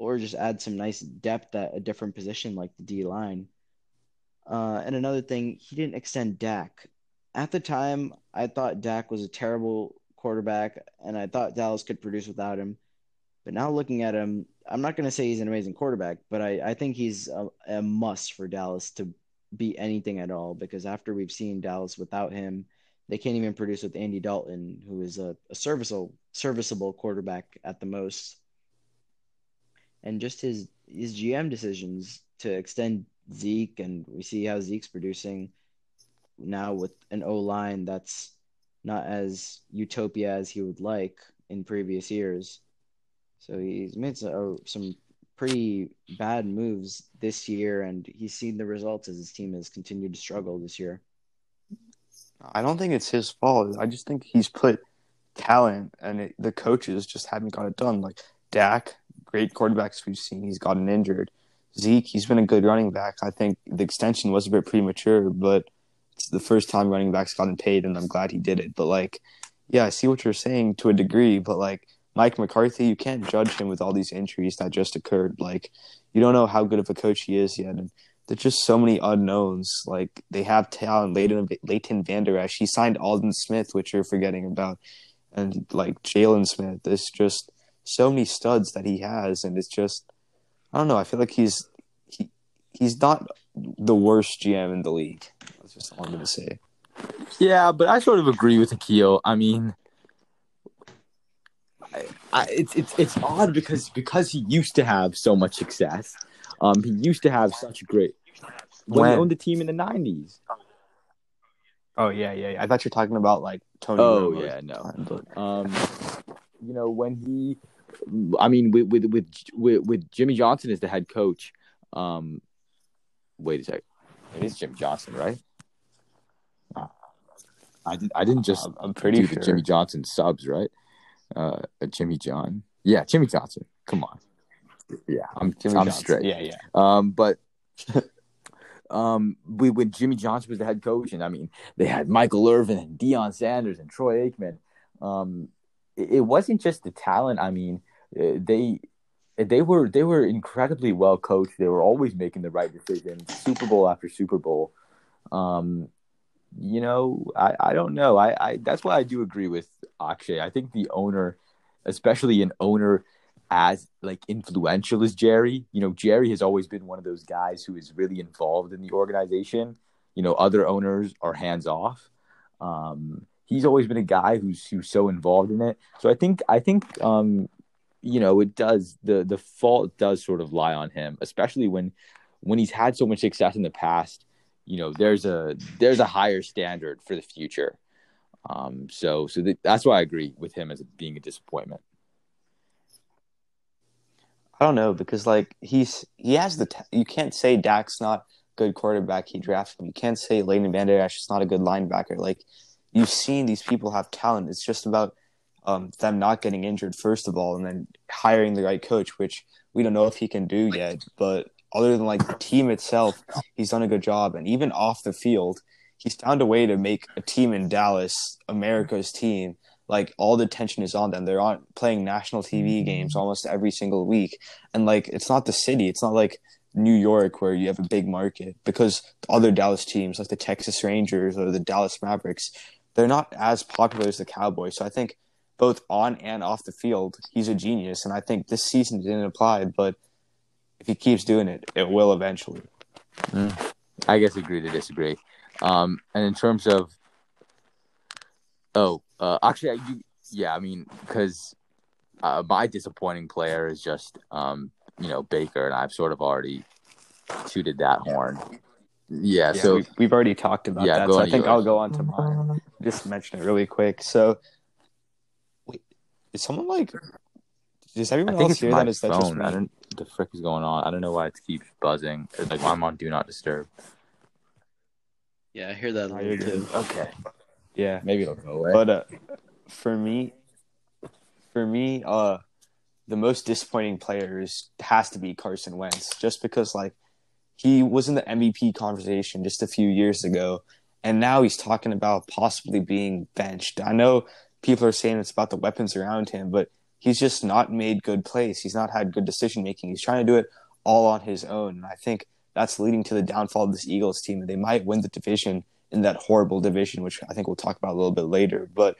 or just add some nice depth at a different position like the D line. Uh, and another thing, he didn't extend Dak. At the time, I thought Dak was a terrible quarterback, and I thought Dallas could produce without him. But now looking at him, I'm not going to say he's an amazing quarterback, but I, I think he's a, a must for Dallas to be anything at all because after we've seen Dallas without him, they can't even produce with Andy Dalton, who is a, a serviceable serviceable quarterback at the most and just his his GM decisions to extend Zeke, and we see how Zeke's producing now with an O line that's not as utopia as he would like in previous years. So he's made some, uh, some pretty bad moves this year, and he's seen the results as his team has continued to struggle this year. I don't think it's his fault. I just think he's put talent, and it, the coaches just haven't got it done. Like Dak great quarterbacks we've seen. He's gotten injured. Zeke, he's been a good running back. I think the extension was a bit premature, but it's the first time running backs gotten paid, and I'm glad he did it. But like, yeah, I see what you're saying to a degree, but like Mike McCarthy, you can't judge him with all these injuries that just occurred. Like, you don't know how good of a coach he is yet, and there's just so many unknowns. Like they have talent. Leighton, Leighton Vander Esch, he signed Aldon Smith, which you're forgetting about, and like Jaylon Smith. It's just so many studs that he has, and it's just I don't know. I feel like he's he he's not the worst GM in the league. That's just all I'm gonna say. Yeah, but I sort of agree with Akil. I mean, I, I, it's it's it's odd because because he used to have so much success. Um, he used to have such great when, when he owned the team in the '90s. Oh yeah, yeah, yeah. I thought you were talking about like Tony. Oh yeah, no. Um, you know when he I mean, with with with with, with Jimmy Johnson as the head coach. Um, wait a sec. It is Jim Johnson, right? I did. I didn't just. I'm pretty do sure. the Jimmy Johnson subs, right? Uh, Jimmy John. Yeah, Jimmy Johnson. Come on. Yeah, I'm Jimmy I'm Johnson. straight. Yeah, yeah. Um, but um, we, when Jimmy Johnson was the head coach, and I mean, they had Michael Irvin and Deion Sanders and Troy Aikman. Um, it, wasn't just the talent. I mean, uh, they they were they were incredibly well coached. They were always making the right decisions, Super Bowl after Super Bowl. Um, you know, I, I don't know. I, I that's why I do agree with Akshay. I think the owner, especially an owner as like influential as Jerry. You know, Jerry has always been one of those guys who is really involved in the organization. You know, other owners are hands off. Um, he's always been a guy who's who's so involved in it. So I think I think um, you know it does the the fault does sort of lie on him, especially when when he's had so much success in the past. You know, there's a there's a higher standard for the future. Um, so so th- that's why I agree with him as being a disappointment. I don't know because like he's he has the t- you can't say Dak's not good quarterback. He drafted him. You can't say Leighton Vander Esch is not a good linebacker. Like you've seen these people have talent. It's just about um, them not getting injured first of all, and then hiring the right coach, which we don't know if he can do yet. But other than like the team itself, he's done a good job, and even off the field, he's found a way to make a team in Dallas America's team like all the attention is on them. They're on playing national TV games almost every single week, and like it's not the city. It's not like New York where you have a big market because other Dallas teams like the Texas Rangers or the Dallas Mavericks, they're not as popular as the Cowboys. So I think both on and off the field, he's a genius, and I think this season didn't apply, but if he keeps doing it, it will eventually. I guess agree to disagree. Um, and in terms of, oh, uh, actually, I do. Yeah, I mean, because uh, my disappointing player is just, um, you know, Baker, and I've sort of already tooted that horn. Yeah, Yeah, so we, we've already talked about Yeah, that. go So I think yours. I'll go on to mine. Just mention it really quick. So, wait, is someone like? Does I everyone think else it's hear my that? Is that just phone. me? I don't. The frick is going on? I don't know why it keeps buzzing. It's like I'm on Do Not Disturb. Yeah, I hear that a Oh, too. Okay, Yeah, maybe it'll go away. but uh, for me, for me, uh, the most disappointing player is has to be Carson Wentz, just because like he was in the MVP conversation just a few years ago, and now he's talking about possibly being benched. I know people are saying it's about the weapons around him, but he's just not made good plays. He's not had good decision making. He's trying to do it all on his own, and I think that's leading to the downfall of this Eagles team. They might win the division in that horrible division, which I think we'll talk about a little bit later. But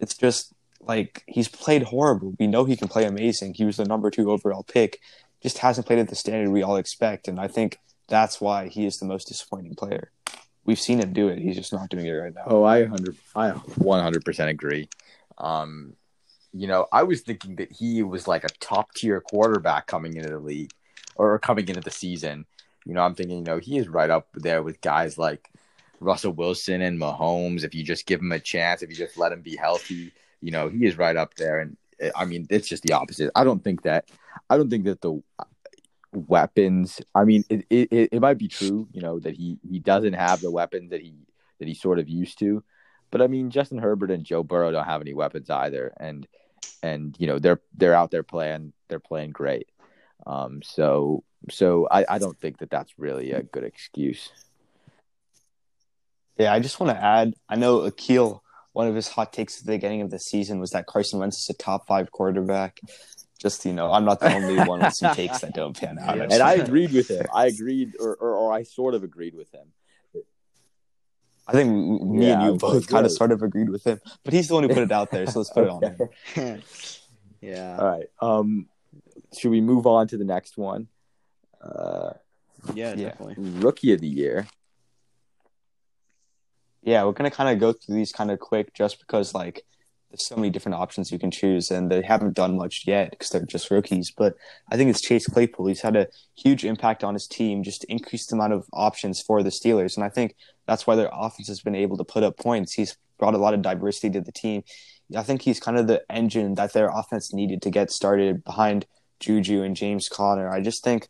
it's just like he's played horrible. We know he can play amazing. He was the number two overall pick, just hasn't played at the standard we all expect, and I think that's why he is the most disappointing player. We've seen him do it. He's just not doing it right now. Oh, I hundred, I one hundred percent agree. Um, you know, I was thinking that he was like a top tier quarterback coming into the league or coming into the season. You know, I'm thinking, you know, he is right up there with guys like Russell Wilson and Mahomes. If you just give him a chance, if you just let him be healthy, you know, he is right up there. And I mean, it's just the opposite. I don't think that, I don't think that the weapons. I mean, it, it, it- might be true, you know, that he he doesn't have the weapons that he that he sort of used to. But I mean, Justin Herbert and Joe Burrow don't have any weapons either, and and you know they're they're out there playing they're playing great. Um, so so I, I don't think that that's really a good excuse. Yeah, I just want to add. I know Akil. One of his hot takes at the beginning of the season was that Carson Wentz is a top five quarterback. Just you know, I'm not the only one with some takes that don't pan out. Yeah. And I agreed with him. I agreed, or, or or I sort of agreed with him. I think me Yeah, and you both kind of sort of agreed with him, but he's the one who put it out there, so let's put it on him. yeah. All right. Um, should we move on to the next one? Uh, Yeah, Yeah. definitely. rookie of the year. Yeah, we're gonna kind of go through these kind of quick, just because like there's so many different options you can choose, and they haven't done much yet because they're just rookies. But I think it's Chase Claypool. He's had a huge impact on his team, just increased the amount of options for the Steelers, and I think that's why their offense has been able to put up points. He's brought a lot of diversity to the team. I think he's kind of the engine that their offense needed to get started behind Juju and James Conner. I just think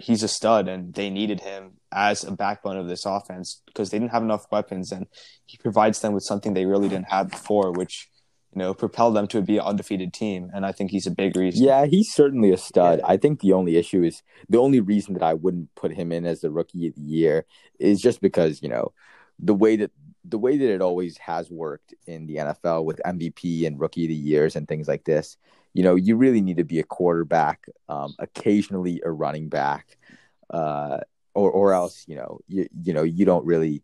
he's a stud, and they needed him as a backbone of this offense because they didn't have enough weapons, and he provides them with something they really didn't have before, which you know, propel them to be an undefeated team. And I think he's a big reason. Yeah, he's certainly a stud. I think the only issue is the only reason that I wouldn't put him in as the rookie of the year is just because, you know, the way that the way that it always has worked in the NFL with MVP and rookie of the years and things like this, you know, you really need to be a quarterback, um, occasionally a running back, uh, or or else, you know, you you know, you don't really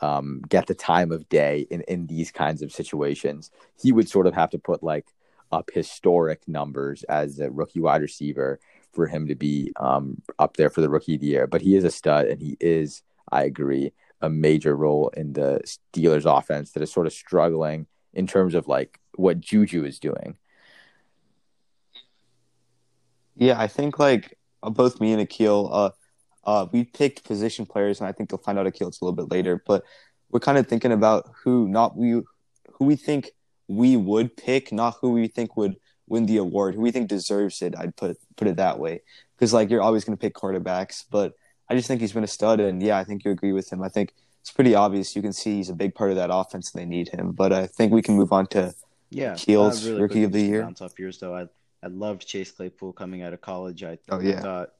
um, get the time of day in, in these kinds of situations. He would sort of have to put like up historic numbers as a rookie wide receiver for him to be um, up there for the rookie of the year. But he is a stud, and he is, I agree, a major role in the Steelers offense that is sort of struggling in terms of like what Juju is doing. Yeah, I think like both me and Akil, uh, uh, we picked position players, and I think they'll find out Akil's a little bit later. But we're kind of thinking about who not we who we think we would pick, not who we think would win the award, who we think deserves it. I'd put put it that way, because like you're always going to pick quarterbacks, but I just think he's been a stud, and yeah, I think you agree with him. I think it's pretty obvious. You can see he's a big part of that offense, and they need him. But I think we can move on to Yeah, Keels, uh, Rookie of the quickly, just to Year. Off yours though. I I loved Chase Claypool coming out of college. I Oh, yeah. thought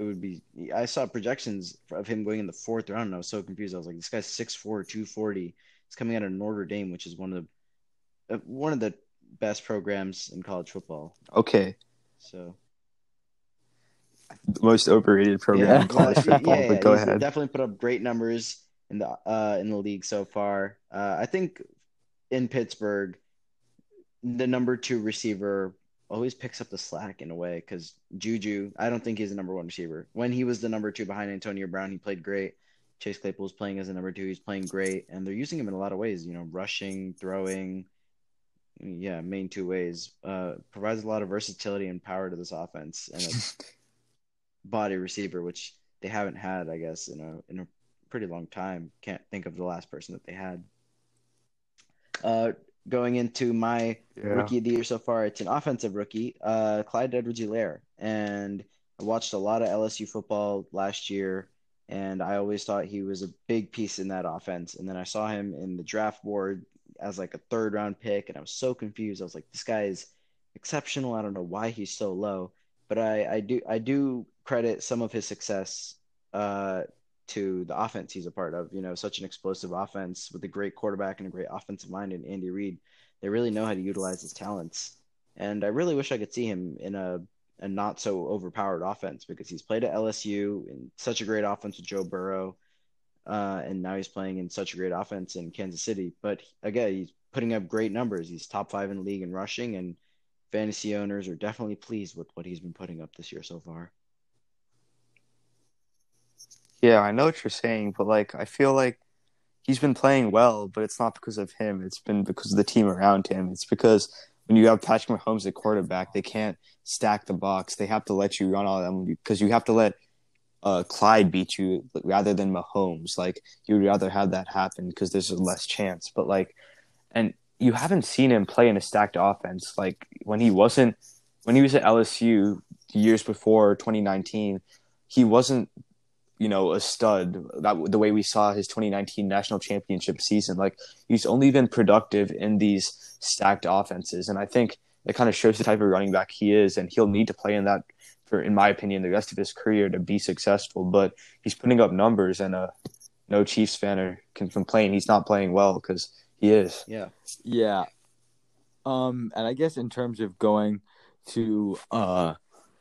it would be. I saw projections of him going in the fourth round, and I was so confused. I was like, this guy's 6'4", 240. He's coming out of Notre Dame, which is one of the uh, one of the best programs in college football. okay, So the most overrated program yeah, in college yeah, football. yeah, but go ahead. Definitely put up great numbers in the uh in the league so far. Uh, I think in Pittsburgh, the number two receiver always picks up the slack in a way because Juju, I don't think he's the number one receiver. When he was the number two behind Antonio Brown, he played great. Chase Claypool Claypool's playing as a number two. He's playing great, and they're using him in a lot of ways. You know, rushing, throwing. Yeah, main two ways. Uh, provides a lot of versatility and power to this offense, and a body receiver, which they haven't had, I guess, in a in a pretty long time. Can't think of the last person that they had. Uh, going into my Yeah. rookie of the year so far, it's an offensive rookie, uh, Clyde Edwards-Helaire, and I watched a lot of LSU football last year, and I always thought he was a big piece in that offense. And then I saw him in the draft board as like a third round pick, and I was so confused. I was like, this guy is exceptional. I don't know why he's so low, but I, I do I do credit some of his success uh, to the offense he's a part of. You know, such an explosive offense with a great quarterback and a great offensive mind in Andy Reid. They really know how to utilize his talents, and I really wish I could see him in a a not so overpowered offense because he's played at LSU in such a great offense with Joe Burrow, uh, and now he's playing in such a great offense in Kansas City. But again, he's putting up great numbers. He's top five in the league in rushing, and fantasy owners are definitely pleased with what he's been putting up this year so far. Yeah, I know what you're saying, but like I feel like he's been playing well, but it's not because of him. It's been because of the team around him. It's because when you have Patrick Mahomes at quarterback, they can't stack the box. They have to let you run all of them because you have to let uh, Clyde beat you rather than Mahomes. Like you would rather have that happen because there's less chance. But like, and you haven't seen him play in a stacked offense. Like when he wasn't, when he was at LSU years before 2019, he wasn't you know, a stud. That the way we saw his 2019 national championship season. Like he's only been productive in these stacked offenses, and I think it kind of shows the type of running back he is, and he'll need to play in that for, in my opinion, the rest of his career to be successful. But he's putting up numbers, and uh, no Chiefs fan can complain he's not playing well because he is. Yeah. Yeah. Um, and I guess in terms of going to uh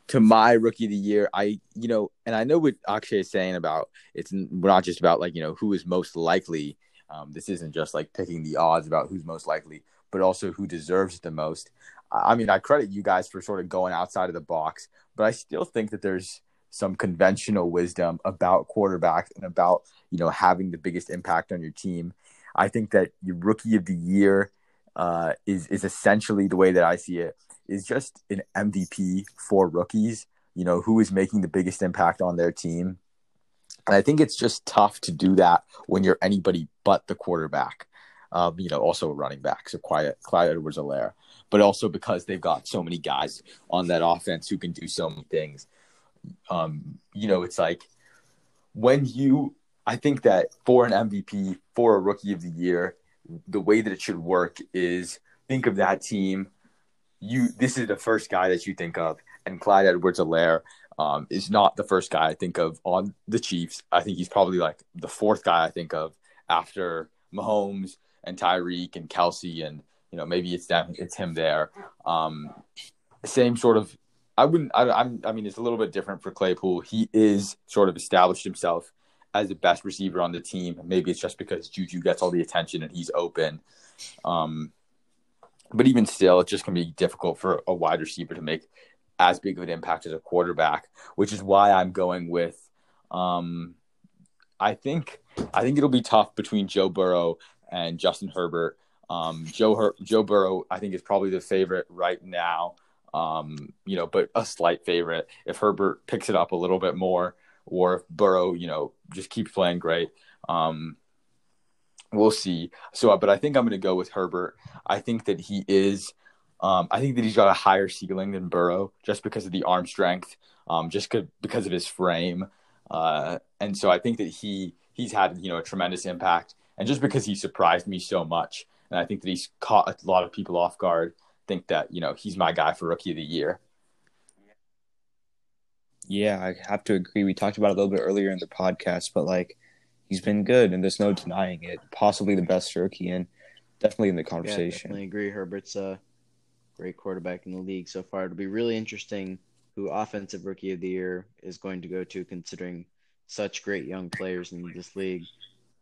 to my rookie of the year, I you know, and I know what Akshay is saying about it's not just about like you know who is most likely. Um, this isn't just like picking the odds about who's most likely, but also who deserves it the most. I I mean, I credit you guys for sort of going outside of the box, but I still think that there's some conventional wisdom about quarterbacks and about you know having the biggest impact on your team. I think that your rookie of the year uh, is is essentially the way that I see it is just an MVP for rookies. You know who is making the biggest impact on their team, and I think it's just tough to do that when you're anybody but the quarterback. Um, you know, also a running back, so quiet, Clyde Edwards-Helaire, but also because they've got so many guys on that offense who can do so many things. Um, you know, it's like when you, I think that for an MVP, for a rookie of the year, the way that it should work is think of that team, you this is the first guy that you think of, and Clyde Edwards-Helaire um, is not the first guy I think of on the Chiefs. I think he's probably like the fourth guy I think of after Mahomes and Tyreek and Kelce, and you know maybe it's that it's him there. Um, same sort of. I wouldn't. I, I'm. I mean, it's a little bit different for Claypool. He is sort of established himself as the best receiver on the team. Maybe it's just because Juju gets all the attention and he's open. Um, but even still, it's just going to be difficult for a wide receiver to make as big of an impact as a quarterback, which is why I'm going with. Um, I think I think it'll be tough between Joe Burrow and Justin Herbert. Um, Joe Her- Joe Burrow, I think, is probably the favorite right now. Um, you know, but a slight favorite. If Herbert picks it up a little bit more, or if Burrow, you know, just keeps playing great, um, we'll see. So, but I think I'm going to go with Herbert. I think that he is. Um, I think that he's got a higher ceiling than Burrow just because of the arm strength, um, just because of his frame, uh, and so I think that he he's had you know a tremendous impact, and just because he surprised me so much, and I think that he's caught a lot of people off guard. Think that you know he's my guy for rookie of the year. Yeah, I have to agree. We talked about it a little bit earlier in the podcast, but like he's been good, and there's no denying it. Possibly the best rookie, and definitely in the conversation. Yeah, definitely agree. Herbert's a great quarterback in the league so far. It'll be really interesting who offensive rookie of the year is going to go to, considering such great young players in this league.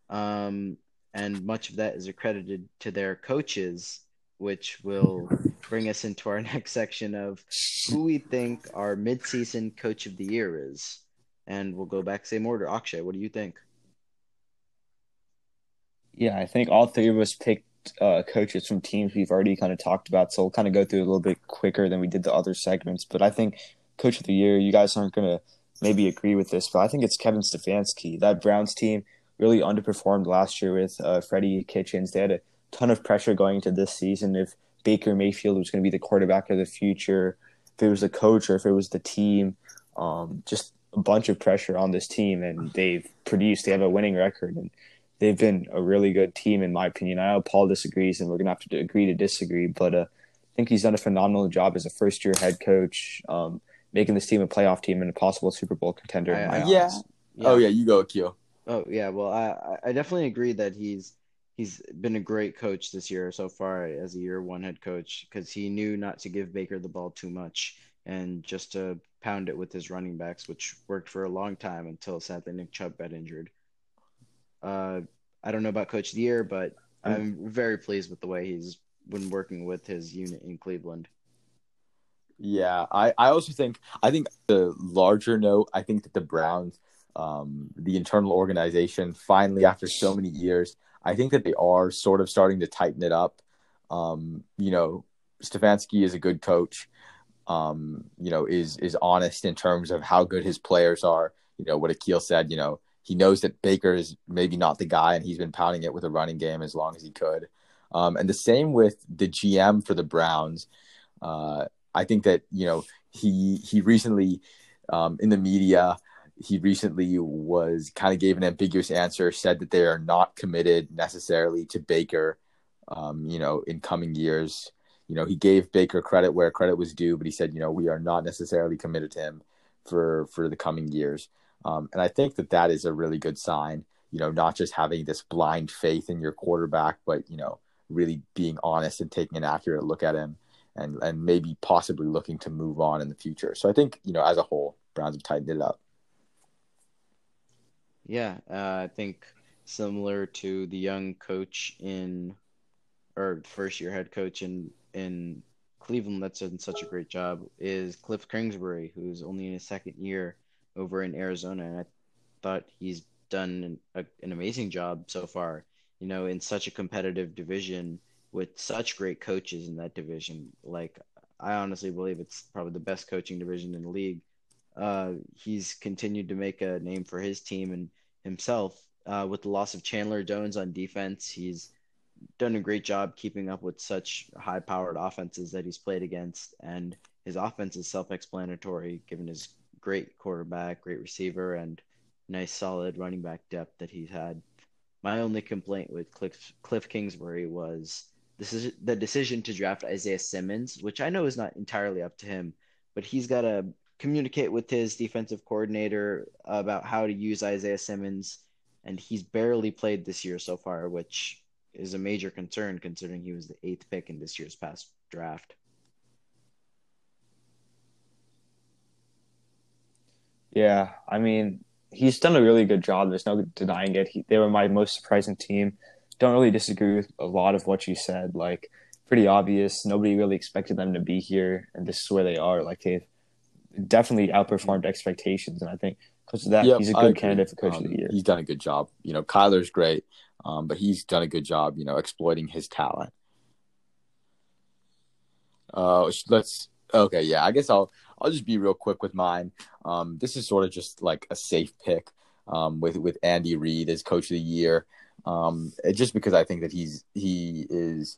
Um, and much of that is accredited to their coaches, which will bring us into our next section of who we think our midseason coach of the year is. And we'll go back same order. Akshay, what do you think? Yeah, I think all three of us picked uh, coaches from teams we've already kind of talked about, so we'll kind of go through a little bit quicker than we did the other segments. But I think coach of the year, you guys aren't going to maybe agree with this, but I think it's Kevin Stefanski. That Browns team really underperformed last year with uh, Freddie Kitchens. They had a ton of pressure going into this season if Baker Mayfield was going to be the quarterback of the future, if it was the coach or if it was the team. Um, just a bunch of pressure on this team, and they've produced. They have a winning record, and they've been a really good team, in my opinion. I know Paul disagrees, and we're going to have to agree to disagree, but uh, I think he's done a phenomenal job as a first year head coach. Um, making this team a playoff team and a possible Super Bowl contender. I, I, yeah. yeah. Oh yeah, you go, Q. Oh yeah, well I I definitely agree that he's he's been a great coach this year so far as a year one head coach because he knew not to give Baker the ball too much and just to pound it with his running backs, which worked for a long time until sadly Nick Chubb got injured. Uh, I don't know about coach of the year, but mm. I'm very pleased with the way he's been working with his unit in Cleveland. Yeah, I, I also think I think the larger note, I think that the Browns, um, the internal organization, finally after so many years, I think that they are sort of starting to tighten it up. Um, you know, Stefanski is a good coach. Um, you know, is is honest in terms of how good his players are. You know, what Akil said, you know, he knows that Baker is maybe not the guy and he's been pounding it with a running game as long as he could. Um, and the same with the GM for the Browns. Uh, I think that you know he he recently um, in the media he recently was kind of gave an ambiguous answer, said that they are not committed necessarily to Baker, um, you know, in coming years. You know, he gave Baker credit where credit was due, but he said, you know, we are not necessarily committed to him for for the coming years. Um, and I think that that is a really good sign. You know, not just having this blind faith in your quarterback, but you know, really being honest and taking an accurate look at him and and maybe possibly looking to move on in the future. So I think you know as a whole, Browns have tightened it up. Yeah, uh, I think similar to the young coach in or first year head coach in in Cleveland that's done such a great job is Cliff Kingsbury, who's only in his second year over in Arizona, and I thought he's done an, a, an amazing job so far. You know, in such a competitive division with such great coaches in that division. Like I honestly believe it's probably the best coaching division in the league. Uh, he's continued to make a name for his team and himself. Uh, with the loss of Chandler Jones on defense, he's done a great job keeping up with such high-powered offenses that he's played against, and his offense is self-explanatory given his great quarterback, great receiver, and nice solid running back depth that he's had. My only complaint with Cliff, Cliff Kingsbury was this is the decision to draft Isaiah Simmons, which I know is not entirely up to him, but he's got to communicate with his defensive coordinator about how to use Isaiah Simmons, and he's barely played this year so far, which is a major concern considering he was the eighth pick in this year's past draft. Yeah, I mean, he's done a really good job. There's no denying it. He, they were my most surprising team. Don't really disagree with a lot of what you said. Like, pretty obvious. Nobody really expected them to be here, and this is where they are. Like, they've definitely outperformed expectations, and I think because of that, yep, he's a good candidate for coach um, of the year. He's done a good job. You know, Kyler's great, um, but he's done a good job. You know, exploiting his talent. Uh, let's okay, yeah. I guess I'll I'll just be real quick with mine. Um, this is sort of just like a safe pick um, with with Andy Reid as coach of the year. Um, just because I think that he's he is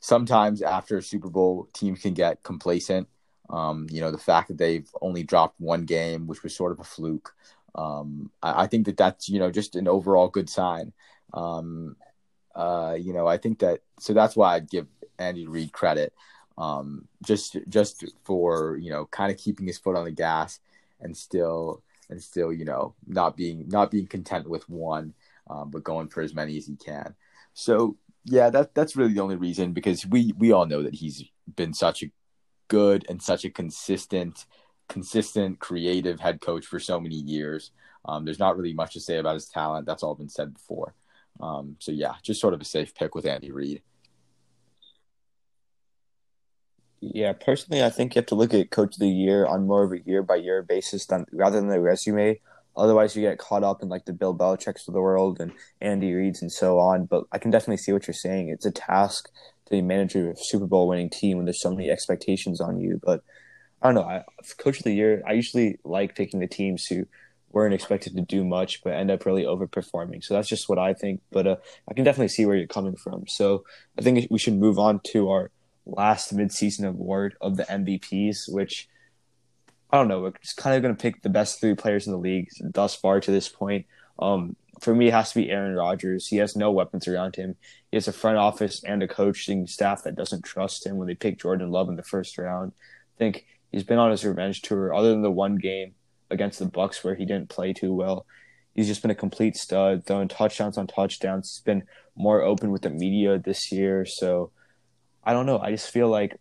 sometimes after a Super Bowl, teams can get complacent. Um, you know, the fact that they've only dropped one game, which was sort of a fluke. Um, I, I, think that that's you know just an overall good sign. Um, uh, you know, I think that so that's why I'd give Andy Reid credit um, just just for you know kind of keeping his foot on the gas and still and still you know not being not being content with one, um, but going for as many as he can. So yeah, that that's really the only reason because we we all know that he's been such a good and such a consistent consistent creative head coach for so many years. Um, there's not really much to say about his talent. That's all been said before. Um, so yeah, just sort of a safe pick with Andy Reid. Yeah, personally, I think you have to look at coach of the year on more of a year by year basis than rather than the resume. Otherwise, you get caught up in like the Bill Belichick's of the world and Andy Reid's and so on. But I can definitely see what you're saying. It's a task to be manager of a Super Bowl winning team when there's so many expectations on you. But I don't know. I, coach of the year, I usually like picking the teams who weren't expected to do much but end up really overperforming. So that's just what I think. But uh, I can definitely see where you're coming from. So I think we should move on to our last midseason award of the MVPs, which I don't know. We're just kind of going to pick the best three players in the league thus far to this point. Um, for me, it has to be Aaron Rodgers. He has no weapons around him. He has a front office and a coaching staff that doesn't trust him when they pick Jordan Love in the first round. I think he's been on his revenge tour, other than the one game against the Bucs where he didn't play too well. He's just been a complete stud, throwing touchdowns on touchdowns. He's been more open with the media this year, so I don't know. I just feel like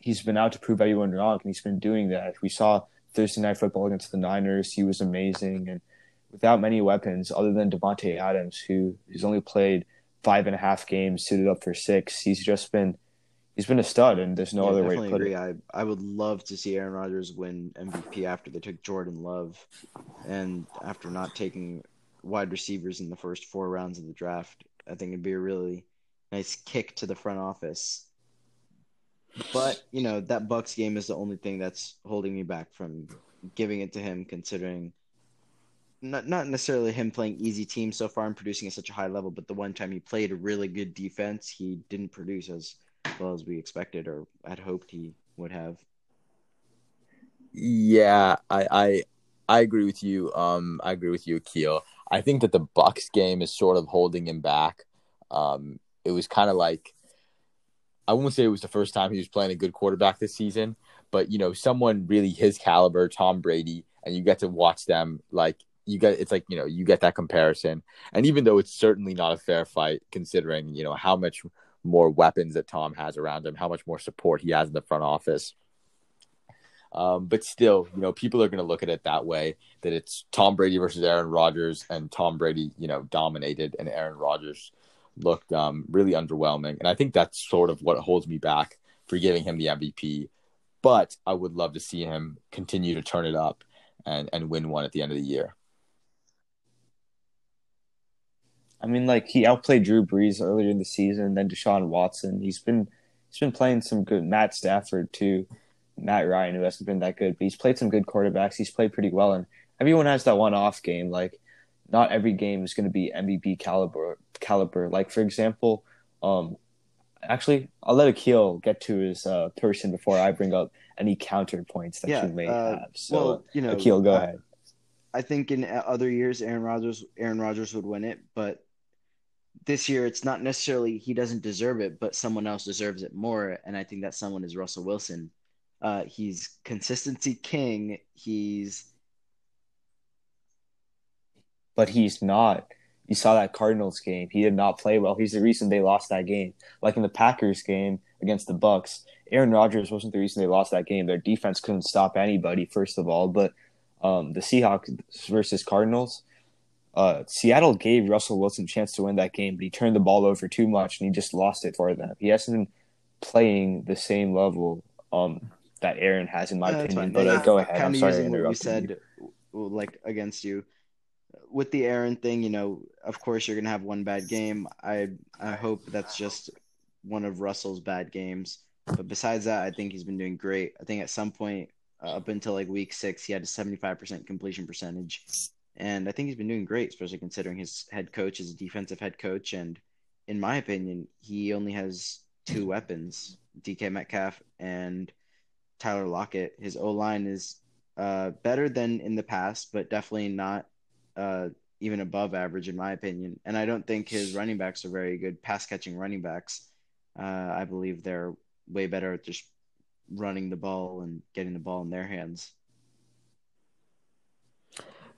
he's been out to prove everyone wrong, and he's been doing that. We saw Thursday night football against the Niners; he was amazing, and without many weapons other than Davante Adams, who has only played five and a half games, suited up for six. He's just been he's been a stud, and there's no yeah, other way to put agree. it. I I would love to see Aaron Rodgers win MVP after they took Jordan Love, and after not taking wide receivers in the first four rounds of the draft. I think it'd be a really nice kick to the front office but you know that Bucs game is the only thing that's holding me back from giving it to him, considering not not necessarily him playing easy teams so far and producing at such a high level, but the one time he played a really good defense, he didn't produce as well as we expected or had hoped he would have. Yeah, I I, I agree with you. Um, I agree with you, Akil. I think that the Bucs game is sort of holding him back. Um, it was kind of like I won't say it was the first time he was playing a good quarterback this season, but you know, someone really his caliber, Tom Brady, and you get to watch them like you get it's like, you know, you get that comparison. And even though it's certainly not a fair fight considering, you know, how much more weapons that Tom has around him, how much more support he has in the front office. Um, but still, you know, people are going to look at it that way that it's Tom Brady versus Aaron Rodgers, and Tom Brady, you know, dominated, and Aaron Rodgers looked um, really underwhelming. And I think that's sort of what holds me back for giving him the MVP. But I would love to see him continue to turn it up and, and win one at the end of the year. I mean, like he outplayed Drew Brees earlier in the season, then Deshaun Watson. He's been he's been playing some good Matt Stafford too, Matt Ryan, who hasn't been that good, but he's played some good quarterbacks. He's played pretty well, and everyone has that one off game. Like not every game is going to be MVP caliber. Caliber, like for example, um, actually, I'll let Akil get to his uh, person before I bring up any counterpoints that yeah, you may uh, have. So, well, you know, Akil, go ahead. I think in other years, Aaron Rodgers, Aaron Rodgers would win it, but this year it's not necessarily he doesn't deserve it, but someone else deserves it more, and I think that someone is Russell Wilson. Uh, he's consistency king. He's but he's not. You saw that Cardinals game. He did not play well. He's the reason they lost that game. Like in the Packers game against the Bucs, Aaron Rodgers wasn't the reason they lost that game. Their defense couldn't stop anybody, first of all. But um, the Seahawks versus Cardinals, uh, Seattle gave Russell Wilson a chance to win that game, but he turned the ball over too much and he just lost it for them. He hasn't been playing the same level um, that Aaron has, in my yeah, opinion. But uh, go ahead. I'm sorry to interrupt. You said like against you with the Aaron thing. You know, of course you're gonna have one bad game. I I hope that's just one of Russell's bad games. But besides that, I think he's been doing great. I think at some point uh, up until like week six, he had a 75% completion percentage. And I think he's been doing great, especially considering his head coach is a defensive head coach. And in my opinion, he only has two weapons DK Metcalf and Tyler Lockett. His O line is uh, better than in the past, but definitely not uh, even above average, in my opinion. And I don't think his running backs are very good pass catching running backs. Uh, I believe they're way better at just running the ball and getting the ball in their hands.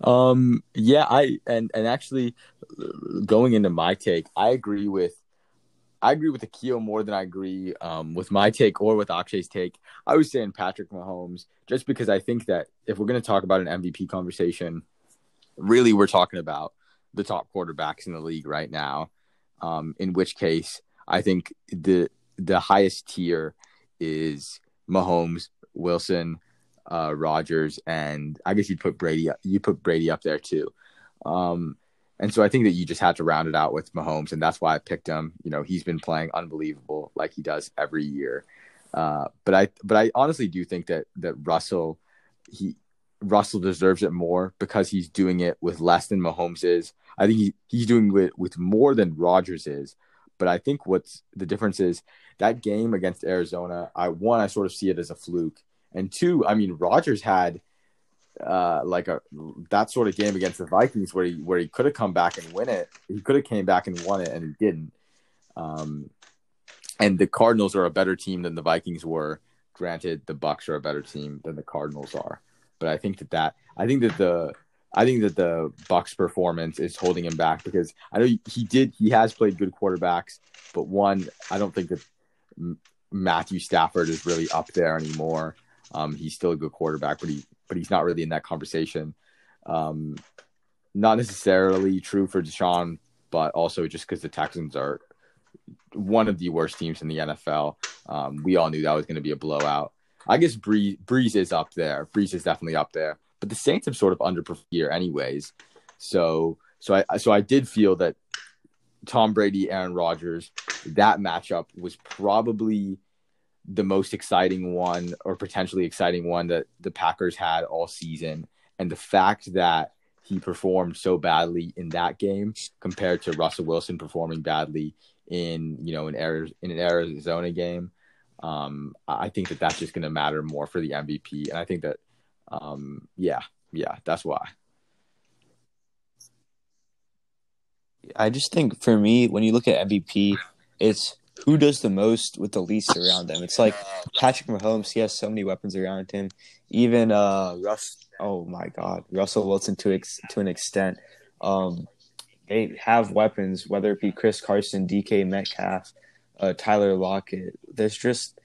Um. Yeah. I and and actually, going into my take, I agree with. I agree with Akil more than I agree um, with my take or with Akshay's take. I was saying Patrick Mahomes just because I think that if we're going to talk about an MVP conversation, really we're talking about the top quarterbacks in the league right now. Um, in which case, I think the the highest tier is Mahomes, Wilson, uh, Rodgers, and I guess you put Brady. You put Brady up there too. Um, and so I think that you just had to round it out with Mahomes, and that's why I picked him. You know, he's been playing unbelievable like he does every year. Uh, but I but I honestly do think that that Russell he Russell deserves it more because he's doing it with less than Mahomes is. I think he, he's doing it with more than Rodgers is. But I think what's the difference is that game against Arizona. I one I sort of see it as a fluke, and two, I mean Rodgers had uh, like a that sort of game against the Vikings where he where he could have come back and win it. He could have came back and won it, and he didn't. Um, and the Cardinals are a better team than the Vikings were. Granted, the Bucs are a better team than the Cardinals are, but I think that that I think that the I think that the Bucs performance is holding him back because I know he did he has played good quarterbacks, but one I don't think that Matthew Stafford is really up there anymore. Um, he's still a good quarterback, but he but he's not really in that conversation. Um, not necessarily true for Deshaun, but also just because the Texans are one of the worst teams in the NFL. Um, we all knew that was going to be a blowout. I guess Brees Brees is up there. Brees is definitely up there, but the Saints have sort of underperformed here, anyways. So, so I so I did feel that Tom Brady, Aaron Rodgers, that matchup was probably the most exciting one or potentially exciting one that the Packers had all season. And the fact that he performed so badly in that game compared to Russell Wilson performing badly in, you know, in, in an Arizona game, um, I think that that's just going to matter more for the MVP. And I think that, um, yeah, yeah, that's why. I just think for me, when you look at MVP, it's who does the most with the least around them. It's like Patrick Mahomes, he has so many weapons around him. Even uh Russ oh my god, Russell Wilson to ex, to an extent. Um they have weapons, whether it be Chris Carson, DK Metcalf, uh, Tyler Lockett. There's just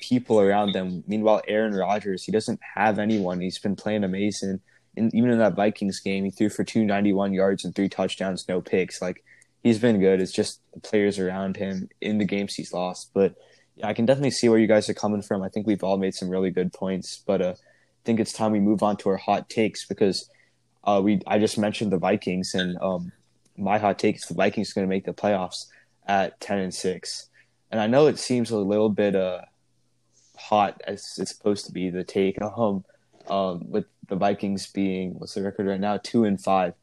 people around them. Meanwhile, Aaron Rodgers, he doesn't have anyone. He's been playing amazing. And even in that Vikings game, he threw for 291 yards and three touchdowns, no picks. Like he's been good. It's just the players around him in the games he's lost. But yeah, I can definitely see where you guys are coming from. I think we've all made some really good points, but uh, I think it's time we move on to our hot takes because uh, we I just mentioned the Vikings and um, my hot take is the Vikings going to make the playoffs at ten and six, and I know it seems a little bit uh hot as it's supposed to be the take um, um with the Vikings being what's the record right now two and five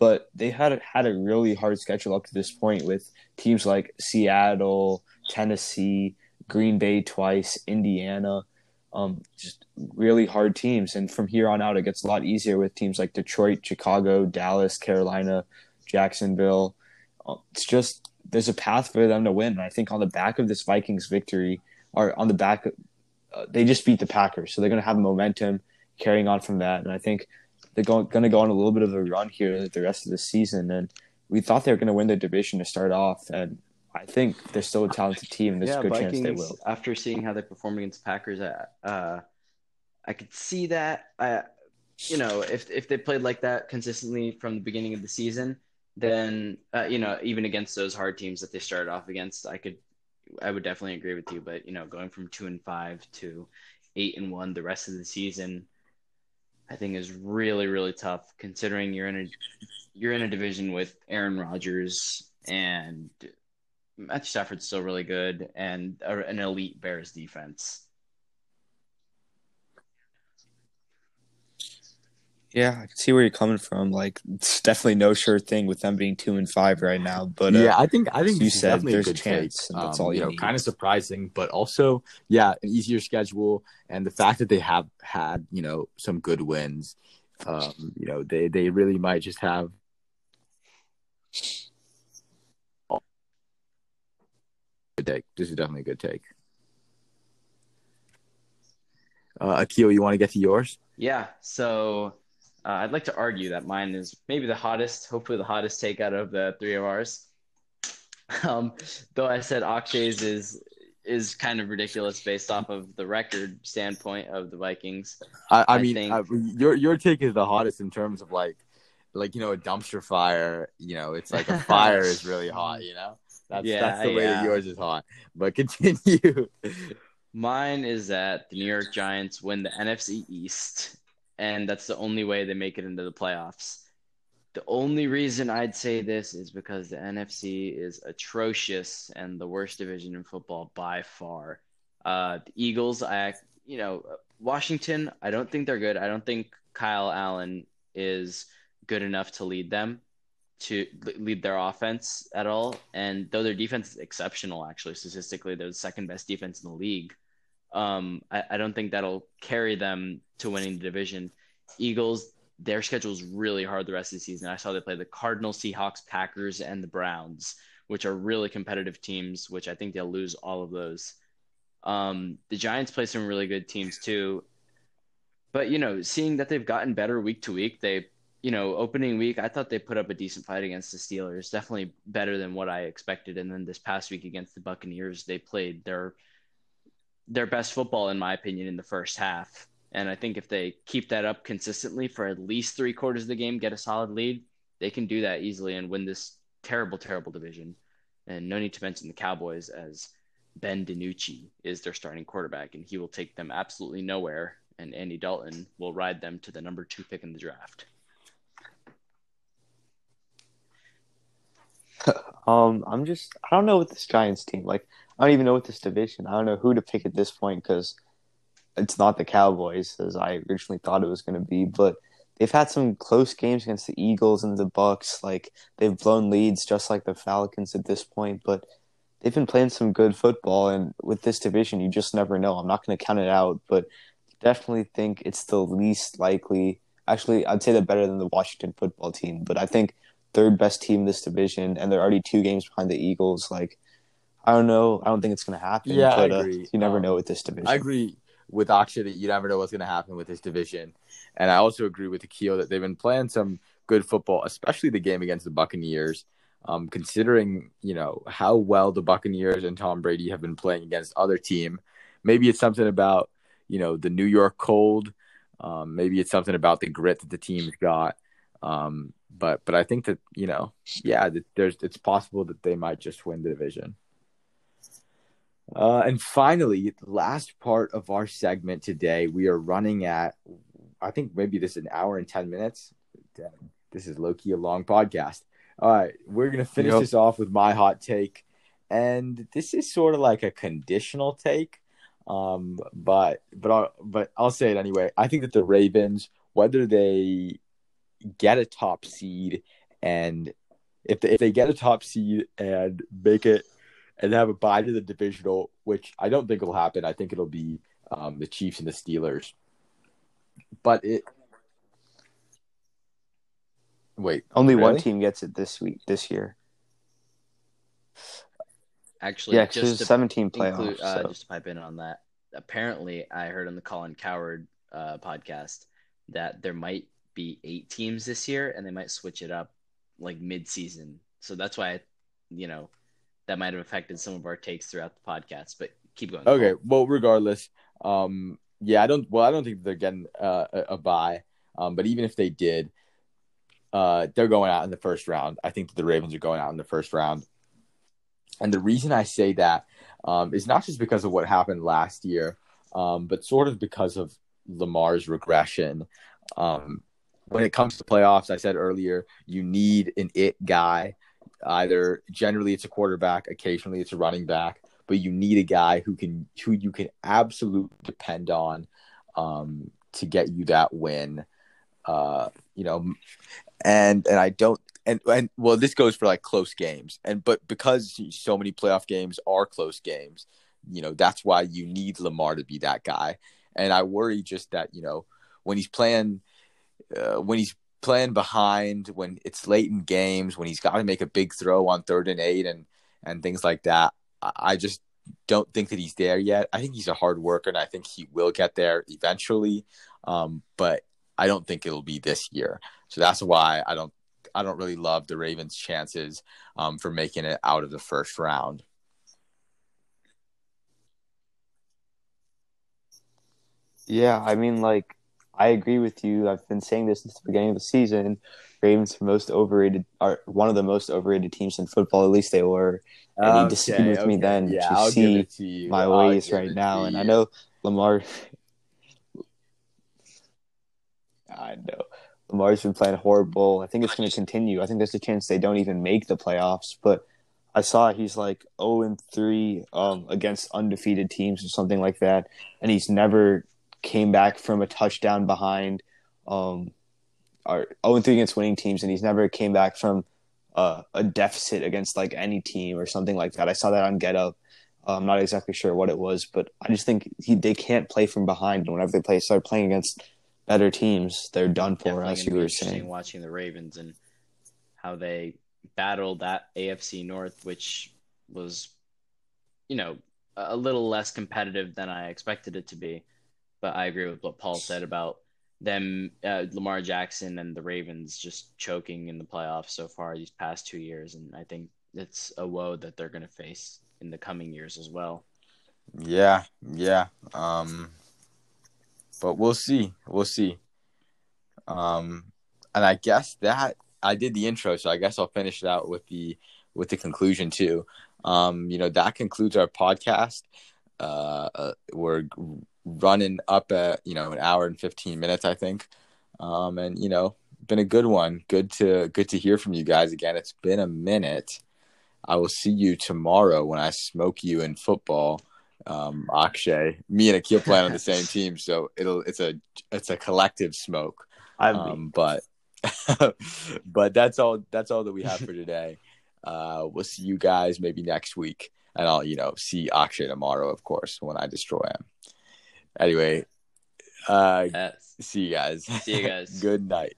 but they had had a really hard schedule up to this point with teams like Seattle, Tennessee, Green Bay twice, Indiana, um, just really hard teams. And from here on out, it gets a lot easier with teams like Detroit, Chicago, Dallas, Carolina, Jacksonville. it's just there's a path for them to win. And I think on the back of this Vikings victory, or on the back, uh, they just beat the Packers, so they're going to have momentum carrying on from that. And I think they're going, going to go on a little bit of a run here the rest of the season. And we thought they were going to win the division to start off, and I think they're still a talented team. There's yeah, a good Vikings, chance they will. After seeing how they performed against Packers, I, uh, I could see that. I, you know, if if they played like that consistently from the beginning of the season, then uh, you know, even against those hard teams that they started off against, I could, I would definitely agree with you. But you know, going from two and five to eight and one the rest of the season, I think is really really tough considering you're in a you're in a division with Aaron Rodgers and Matthew Stafford's still really good and an elite Bears defense. Yeah, I can see where you're coming from. Like, it's definitely no sure thing with them being two and five right now. But uh, yeah, I think I think you said definitely there's a a good chance, take. and that's Um, all you know, need. kind of surprising, but also yeah, an easier schedule, and the fact that they have had you know some good wins. Um, you know, they they really might just have. Good take. This is definitely a good take. Uh, Akil, you want to get to yours? Yeah, so uh, I'd like to argue that mine is maybe the hottest, hopefully the hottest take out of the three of ours. Um, though I said Akshay's is is kind of ridiculous based off of the record standpoint of the Vikings. I, I, I mean, think- uh, your your take is the hottest in terms of like, like you know, a dumpster fire. You know, it's like a fire is really hot. You know, that's Yeah, that's the way that yours is hot. But continue. Mine is that the New York Giants win the NFC East, and that's the only way they make it into the playoffs. The only reason I'd say this is because the NFC is atrocious and the worst division in football by far. Uh, the Eagles, I, you know, Washington, I don't think they're good. I don't think Kyle Allen is good enough to lead them to lead their offense at all. And though their defense is exceptional, actually, statistically, they're the second best defense in the league. Um, I, I don't think that'll carry them to winning the division. Eagles, their schedule is really hard the rest of the season. I saw they play the Cardinals, Seahawks, Packers, and the Browns, which are really competitive teams, which I think they'll lose all of those. Um, the Giants play some really good teams too. But, you know, seeing that they've gotten better week to week, they you know, opening week, I thought they put up a decent fight against the Steelers, definitely better than what I expected. And then this past week against the Buccaneers, they played their their best football, in my opinion, in the first half. And I think if they keep that up consistently for at least three quarters of the game, get a solid lead, they can do that easily and win this terrible, terrible division. And no need to mention the Cowboys as Ben DiNucci is their starting quarterback, and he will take them absolutely nowhere. And Andy Dalton will ride them to the number two pick in the draft. Um, I'm just I don't know with this Giants team. Like I don't even know what this division. I don't know who to pick at this point because it's not the Cowboys as I originally thought it was going to be. But they've had some close games against the Eagles and the Bucs. Like they've blown leads just like the Falcons at this point. But they've been playing some good football, and with this division, you just never know. I'm not going to count it out, but definitely think it's the least likely. Actually, I'd say they're better than the Washington football team, but I think third best team in this division, and they're already two games behind the Eagles. Like, I don't know. I don't think it's going to happen. Yeah, I but, uh, agree. you never Um, know with this division. I agree with Akshay that you never know what's going to happen with this division, and I also agree with Akil that they've been playing some good football, especially the game against the Buccaneers. Um, considering you know how well the Buccaneers and Tom Brady have been playing against other team, maybe it's something about you know the New York cold. Um, maybe it's something about the grit that the team's got. Um, but but I think that you know, yeah, that there's it's possible that they might just win the division. Uh, and finally, the last part of our segment today, we are running at, I think maybe this is an hour and 10 minutes. This is low key a long podcast. All right, we're going to finish Yep. this off with my hot take. And this is sort of like a conditional take. Um, but but I'll, but I'll say it anyway. I think that the Ravens, whether they get a top seed and if they, if they get a top seed and make it and have a bye to the divisional, which I don't think will happen. I think it'll be um, the Chiefs and the Steelers. But it. Wait, Only one team gets it this week, this year. Actually, yeah, just there's to 17 playoffs. include, uh, so. just to pipe in on that. Apparently, I heard on the Colin Cowherd uh, podcast that there might be eight teams this year, and they might switch it up like mid-season. So that's why, I, you know, that might have affected some of our takes throughout the podcast. But keep going. Okay, well, regardless, um, yeah, I don't. Well, I don't think they're getting uh, a, a bye. Um, but even if they did, uh, they're going out in the first round. I think that the Ravens are going out in the first round. And the reason I say that um, is not just because of what happened last year, um, but sort of because of Lamar's regression. Um, when it comes to playoffs, I said earlier, you need an it guy. Either generally it's a quarterback, occasionally it's a running back, but you need a guy who can who you can absolutely depend on um, to get you that win. Uh, you know, and and I don't and and well, this goes for like close games, and but because so many playoff games are close games, you know that's why you need Lamar to be that guy. And I worry just that you know when he's playing, uh, when he's playing behind, when it's late in games, when he's got to make a big throw on third and eight, and and things like that. I, just don't think that he's there yet. I think he's a hard worker, and I think he will get there eventually. Um, but I don't think it'll be this year. So that's why I don't I don't really love the Ravens' chances um, for making it out of the first round. Yeah, I mean, like, I agree with you. I've been saying this since the beginning of the season. Ravens are most overrated are one of the most overrated teams in football. At least they were. And you disagreed with me then, Yeah, you I'll see to you. my I'll ways right now, and I know Lamar. I know Lamar's been playing horrible. I think it's going to continue. I think there's a chance they don't even make the playoffs. But I saw he's like 0 and 3 um, against undefeated teams or something like that, and he's never came back from a touchdown behind. Um, or 0 and 3 against winning teams, and he's never came back from uh, a deficit against like any team or something like that. I saw that on Get Up. Uh, I'm not exactly sure what it was, but I just think he, they can't play from behind. And whenever they play, start playing against better teams, they're done for. Definitely As you were saying, watching the Ravens and how they battled that AFC North, which was, you know, a little less competitive than I expected it to be. But I agree with what Paul said about them, uh, Lamar Jackson and the Ravens just choking in the playoffs so far these past two years, and I think it's a woe that they're going to face in the coming years as well. Yeah, yeah. Um, but we'll see. We'll see. Um, and I guess that I did the intro, so I guess I'll finish it out with the with the conclusion too. Um, you know, that concludes our podcast. Uh, uh, we're running up at you know an hour and fifteen minutes, I think. Um, and you know, been a good one. Good to good to hear from you guys again. It's been a minute. I will see you tomorrow when I smoke you in football um Akshay. Me and Akil playing on the same team, so it'll it's a it's a collective smoke. Um but but that's all that's all that we have for today. Uh we'll see you guys maybe next week. And I'll, you know, see Akshay tomorrow, of course, when I destroy him. Anyway, uh Yes. see you guys. See you guys. Good night.